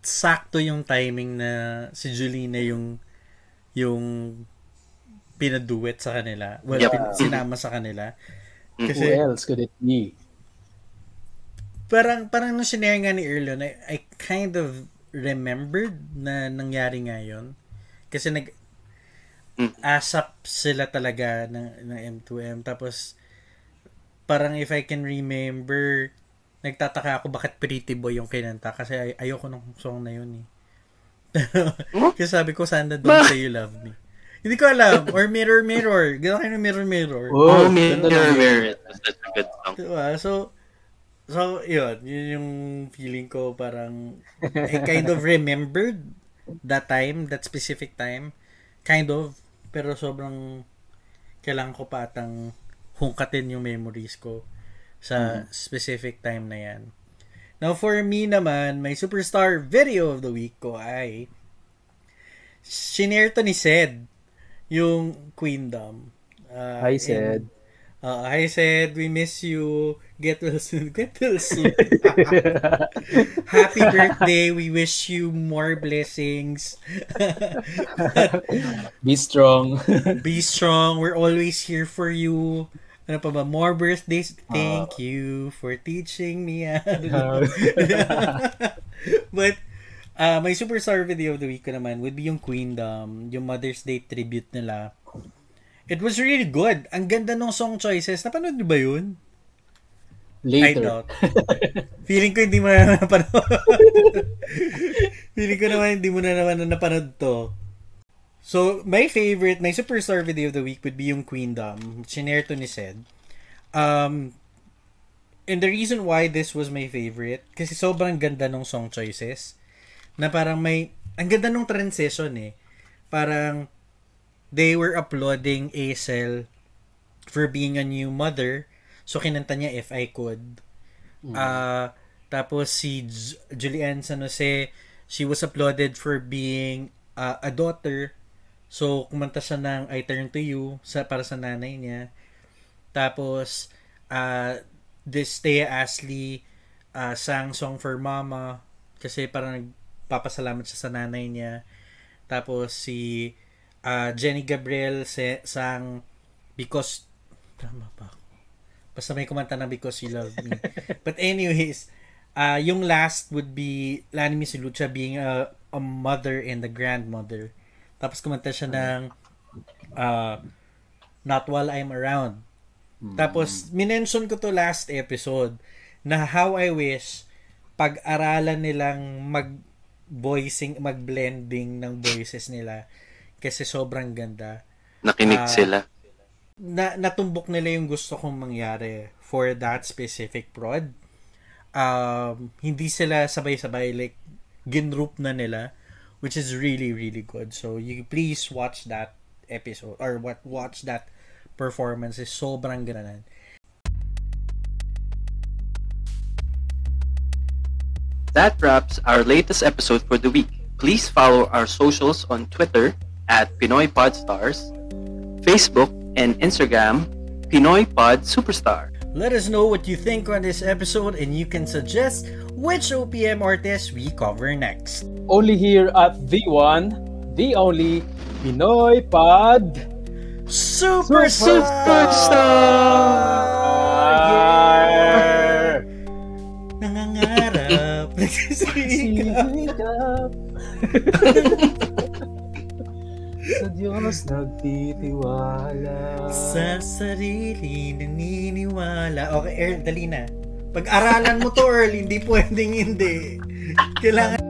sakto yung timing na si Julina yung yung pinaduet sa kanila. Well, Yep. pin- sinama sa kanila. Who Kasi else could it be? parang parang nung sinare nga ni Earl yun, I, I kind of remembered na nangyari nga yun. Kasi nag Mm. asap sila talaga ng, ng M2M. Tapos parang if I can remember, nagtataka ako bakit Pretty Boy yung kinanta kasi ay, ayoko ng song na yun eh. (laughs) kasi sabi ko, sana don't say you love me. Hindi ko alam. Or Mirror Mirror. Gano'n kayo ng Mirror Mirror. Oh, Oh, Mirror, ganda. Mirror. Such a good song. Diba? So, so, yun. Yun yung feeling ko parang I kind of remembered that time, that specific time. Kind of. Pero sobrang kailangan ko pa atang hungkatin yung memories ko sa specific time na yan. Now, for me naman, my superstar video of the week ko ay shinare to ni Sed yung Queendom. Uh, Hi, and- Sed. Uh, I said, we miss you. Get well soon. (laughs) Get well soon. (laughs) Happy birthday. We wish you more blessings. (laughs) Be strong. Be strong. We're always here for you. Ano pa ba? More birthdays. Thank you for teaching me. do- But, uh, my superstar video of the week ko naman would be yung Queendom, yung Mother's Day tribute nila. It was really good. Ang ganda ng song choices. Napanood niyo ba yun? I Later. doubt. (laughs) Feeling ko hindi mo na napanood. (laughs) Feeling ko naman hindi mo na naman na napanood to. So, my favorite, my superstar video of the week would be yung Queendom. Shinare to ni Sed. Um, and the reason why this was my favorite, kasi sobrang ganda ng song choices. Na parang may, ang ganda ng transition eh. Parang, they were applauding Acel for being a new mother. So, kinanta niya If I Could. Ah, tapos si Julianne San Jose, she was applauded for being ah, a daughter. So, kumanta siya ng I Turn to You sa, para sa nanay niya. Tapos, uh, this Thea Ashley ah, sang Song for Mama kasi parang nagpapasalamat siya sa nanay niya. Tapos, si ah, Jenny Gabriel se- sang Because tama ba ako? Basta may kumanta na Because You Love Me. (laughs) But anyways, uh, yung last would be Lani Misilucha being a, a mother and a grandmother. Tapos kumanta siya ng uh, Not While I'm Around. Tapos, minention ko to last episode na how I wish pag-aralan nilang mag-voicing, mag-blending ng voices nila kasi sobrang ganda Nakinig Ah. sila. na natumbok nila yung gusto kong mangyari for that specific prod. Um, hindi sila sabay-sabay like ginroup na nila which is really really good. So you please watch that episode or what watch that performance is sobrang gananan. That wraps our latest episode for the week. Please follow our socials on Twitter at Pinoy Podstars, Facebook and Instagram, Pinoy Pod Superstar. Let us know what you think on this episode and you can suggest which OPM artist we cover next. Only here at the one, the only Pinoy Pod. Super Superstar! Yeah! Nangangarap. (laughs) Nagsisikap. (laughs) Sa Diyos nagtitiwala. Sa sarili naniniwala. Okay, Earl, dali na. Pag-aralan mo to, Earl, hindi pwedeng hindi. Kailangan